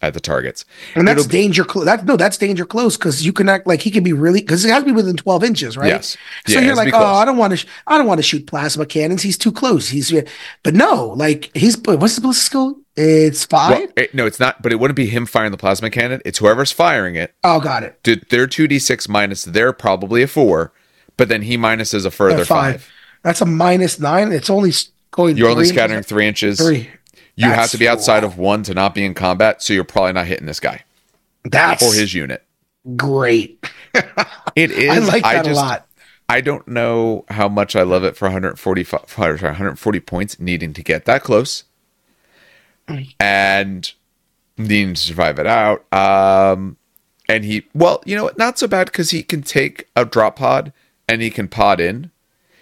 at the targets. And that's It'll danger close. That no, that's danger close because you can act like he can be really because it has to be within twelve inches, right? Yes. So Yeah, you're like, oh. I don't want to, sh- I don't want to shoot plasma cannons. He's too close. He's, but no, like he's what's the ballistic skill? It's five. Well, it- no, it's not. But it wouldn't be him firing the plasma cannon. It's whoever's firing it. oh, got it. Did their two d six minus they're probably a four, but then he minuses a further Yeah, five. That's a minus nine. It's only going. You're only scattering three inches. three. You have to be outside of one to not be in combat, so you're probably not hitting this guy That's or his unit. great. It is. I like that just, a lot. I don't know how much I love it for 145, sorry, 140 points, needing to get that close and needing to survive it out. Um, and he, well, you know what? Not so bad because he can take a drop pod and he can pod in.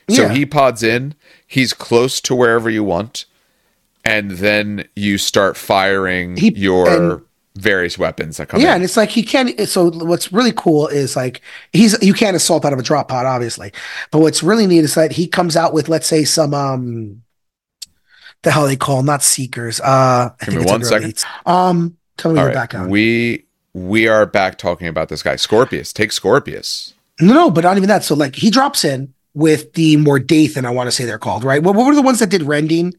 So Yeah. he pods in, he's close to wherever you want, and then you start firing He- your and- various weapons that come Yeah, in. and it's like he can't. So what's really cool is like he's you can't assault out of a drop pod, obviously. But what's really neat is that he comes out with let's say some um, the hell they call 'em, not seekers. Uh, I Give me think it's one second. elites. Um, tell me All your right, background. we we are back talking about this guy, Scorpius. Take Scorpius. no, no, but not even that. So like he drops in with the Mor Deythan, I want to say they're called right. What, what were the ones that did rending?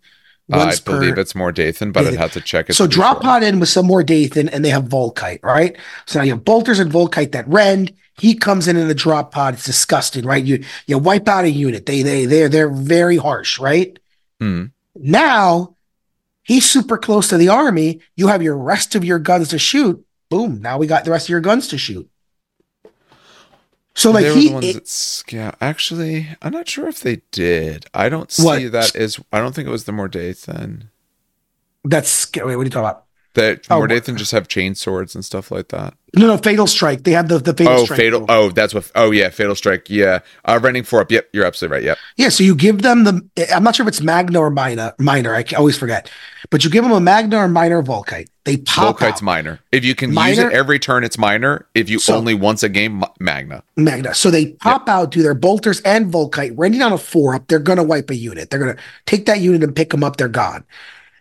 I Once per- believe it's Mor Deythan, but I'd have to check it. So drop pod in with some Mor Deythan, and they have Volkite, right? So now you have bolters and Volkite that rend. He comes in in a drop pod. It's disgusting, right? You you wipe out a unit. They they they're they're very harsh, right? Hmm. Now he's super close to the army. You have your rest of your guns to shoot. Boom! Now we got the rest of your guns to shoot. So like they were he the ones it- that scout. Actually, I'm not sure if they did. I don't What? see that as. I don't think it was the Mor Deythan. that's wait. What are you talking about? That Oh, Mor Deythan just have chain swords and stuff like that. No, no, fatal strike. They have the the fatal Oh, strike. fatal. move. Oh, that's what. Oh, yeah, fatal strike. Yeah, uh, rending four up. Yep, you're absolutely right. Yep. Yeah, so you give them the. I'm not sure if it's Magna or Minor. Minor, I always forget. But you give them a Magna or Minor Volkite. They pop Volkite's out. minor. If you can use it every turn, it's minor. If you So- only once a game, Magna. Magna. So they pop out, do their bolters and Volkite, rending on a four up. They're gonna wipe a unit. They're gonna take that unit and pick them up. They're gone.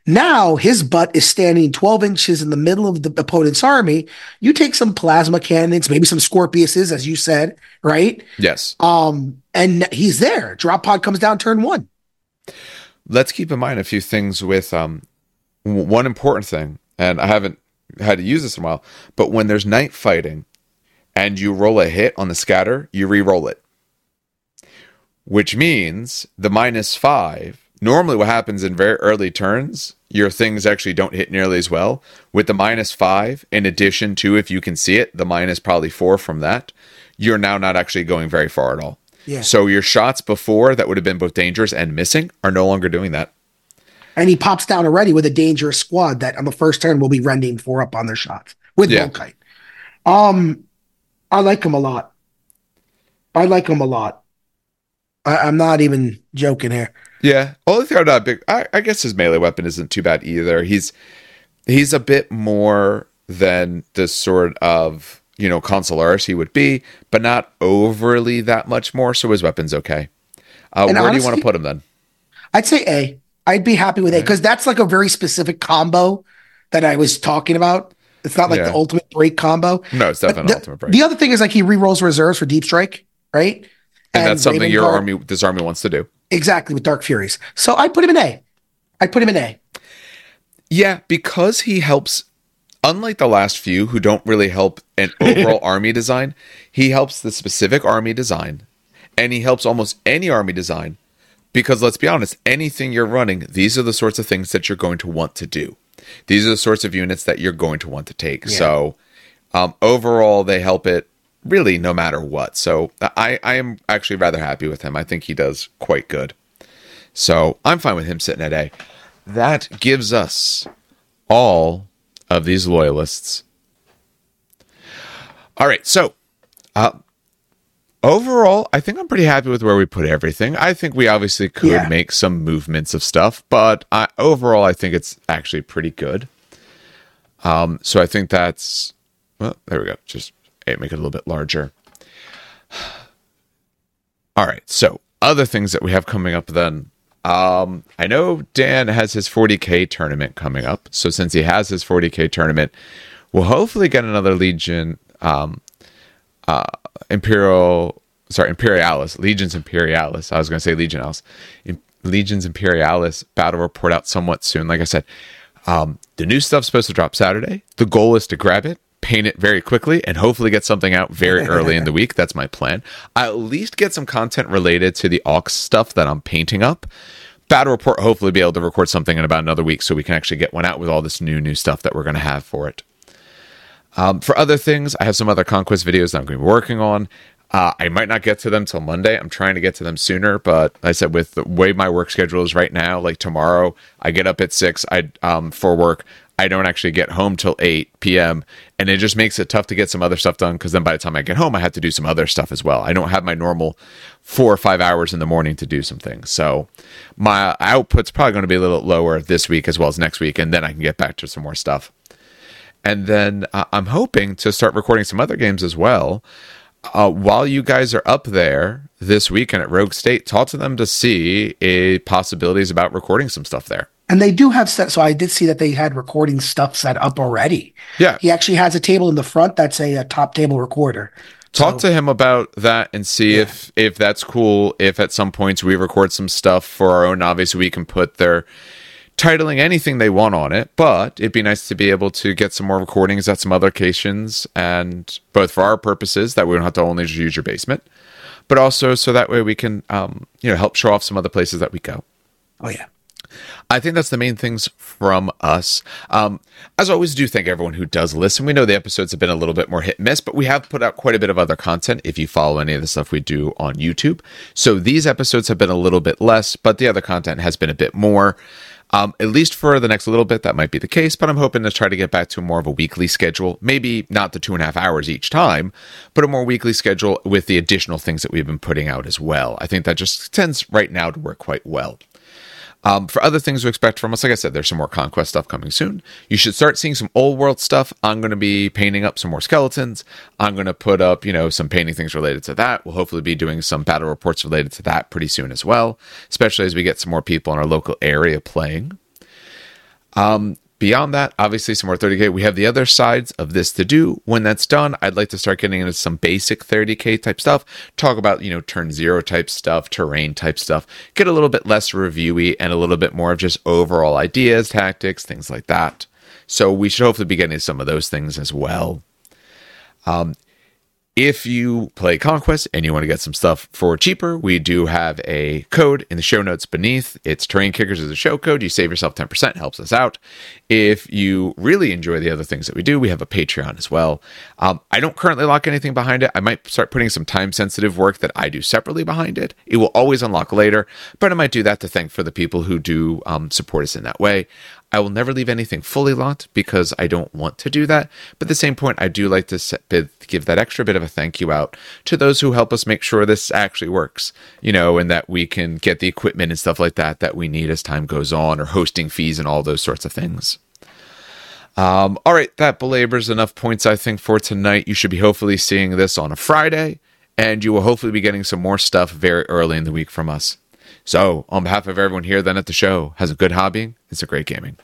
Now his butt is standing 12 inches in the middle of the opponent's army. You take some plasma cannons, maybe some Scorpiuses, as you said, right? Yes. Um, and he's there. Drop pod comes down turn one. let's keep in mind a few things with um one important thing and i haven't had to use this in a while but when there's night fighting and you roll a hit on the scatter you re-roll it which means the minus five normally what happens in very early turns your things actually don't hit nearly as well with the minus five in addition to if you can see it the minus probably four from that you're now not actually going very far at all Yeah. so your shots before that would have been both dangerous and missing are no longer doing that. And he pops down already with a dangerous squad that on the first turn will be rending four up on their shots with Yeah. Volkite. Um, I like him a lot. I like him a lot. I, I'm not even joking here. Yeah. Only thing I'm not big. I, I guess his melee weapon isn't too bad either. He's he's a bit more than the sort of you know consularis he would be, but not overly that much more. So his weapon's okay. Uh, And where do you want to put him then? I'd say A. I'd be happy with A because that's like a very specific combo that I was talking about. It's not like Yeah. the ultimate break combo. No, it's definitely the, ultimate break, The other thing is like he re-rolls reserves for deep strike, right? and, that's something Raven your Guard- army, this army wants to do. Exactly with Dark Furies. So I put him in A. I put him in A. Yeah, because he helps. Unlike the last few who don't really help an overall army design, he helps the specific army design, and he helps almost any army design. Because let's be honest, anything you're running, these are the sorts of things that you're going to want to do. These are the sorts of units that you're going to want to take. Yeah. So, um, overall, they help it really no matter what. So, I, I am actually rather happy with him. I think he does quite good. So, I'm fine with him sitting at A. That gives us all of these loyalists. All right, so uh, overall, I think I'm pretty happy with where we put everything. I think we obviously could Yeah. make some movements of stuff, but I, overall, I think it's actually pretty good. Um, so I think that's well, there we go. Just make it a little bit larger. All right, so other things that we have coming up then. Um, I know Dan has his 40k tournament coming up, so since he has his 40k tournament, we'll hopefully get another Legion, um, uh, Imperial, sorry, Imperialis, Legions Imperialis. I was going to say Legionalis, Legions Imperialis battle report out somewhat soon. Like I said, um, the new stuff's supposed to drop Saturday. The goal is to grab it, paint it very quickly, and hopefully get something out very early in the week. That's my plan. I at least get some content related to the Aux stuff that I'm painting up. Battle report, hopefully, be able to record something in about another week so we can actually get one out with all this new new stuff that we're going to have for it. Um, for other things, I have some other conquest videos that I'm going to be working on. Uh, I might not get to them till Monday. I'm trying to get to them sooner, but like I said with the way my work schedule is right now, like tomorrow, I get up at six. I um for work. I don't actually get home till eight p.m. and it just makes it tough to get some other stuff done because then by the time I get home, I have to do some other stuff as well. I don't have my normal four or five hours in the morning to do some things, so my output's probably going to be a little lower this week as well as next week, and then I can get back to some more stuff. And then uh, I'm hoping to start recording some other games as well uh, while you guys are up there this weekend at Rogue State, talk to them to see a possibilities about recording some stuff there. And they do have set. So I did see that they had recording stuff set up already. Yeah. He actually has a table in the front that's a, a top table recorder. Talk so, to him about that and see yeah. if if that's cool. If at some points we record some stuff for our own, obviously we can put their titling anything they want on it, but it'd be nice to be able to get some more recordings at some other locations and both for our purposes that we don't have to only just use your basement, but also so that way we can um, you know help show off some other places that we go. Oh yeah. I think that's the main things from us. Um, as always, do thank everyone who does listen. We know the episodes have been a little bit more hit and miss, but we have put out quite a bit of other content if you follow any of the stuff we do on YouTube. So these episodes have been a little bit less, but the other content has been a bit more. Um, at least for the next little bit, that might be the case, but I'm hoping to try to get back to more of a weekly schedule. Maybe not the two and a half hours each time, but a more weekly schedule with the additional things that we've been putting out as well. I think that just tends right now to work quite well. Um, for other things to expect from us, like I said, there's some more conquest stuff coming soon. You should start seeing some old world stuff. I'm going to be painting up some more skeletons. I'm going to put up, you know, some painting things related to that. We'll hopefully be doing some battle reports related to that pretty soon as well, especially as we get some more people in our local area playing. Um, Beyond that, obviously, some more 30K. We have the other sides of this to do. When that's done, I'd like to start getting into some basic 30K type stuff. Talk about, you know, turn zero type stuff, terrain type stuff. Get a little bit less reviewy and a little bit more of just overall ideas, tactics, things like that. So we should hopefully be getting some of those things as well. Um, if you play Conquest and you want to get some stuff for cheaper, we do have a code in the show notes beneath. It's Terrain Kickers as a show code. You save yourself 10%, helps us out. If you really enjoy the other things that we do, we have a Patreon as well. Um, I don't currently lock anything behind it. I might start putting some time sensitive work that I do separately behind it. It will always unlock later, but I might do that to thank for the people who do um, support us in that way. I will never leave anything fully locked because I don't want to do that. But at the same point, I do like to set, give that extra bit of a thank you out to those who help us make sure this actually works, you know, and that we can get the equipment and stuff like that that we need as time goes on, or hosting fees and all those sorts of things. Um, all right, that belabors enough points, I think, for tonight. You should be hopefully seeing this on a Friday, and you will hopefully be getting some more stuff very early in the week from us. So, on behalf of everyone here then at the show, has a good hobbying. It's a great gaming.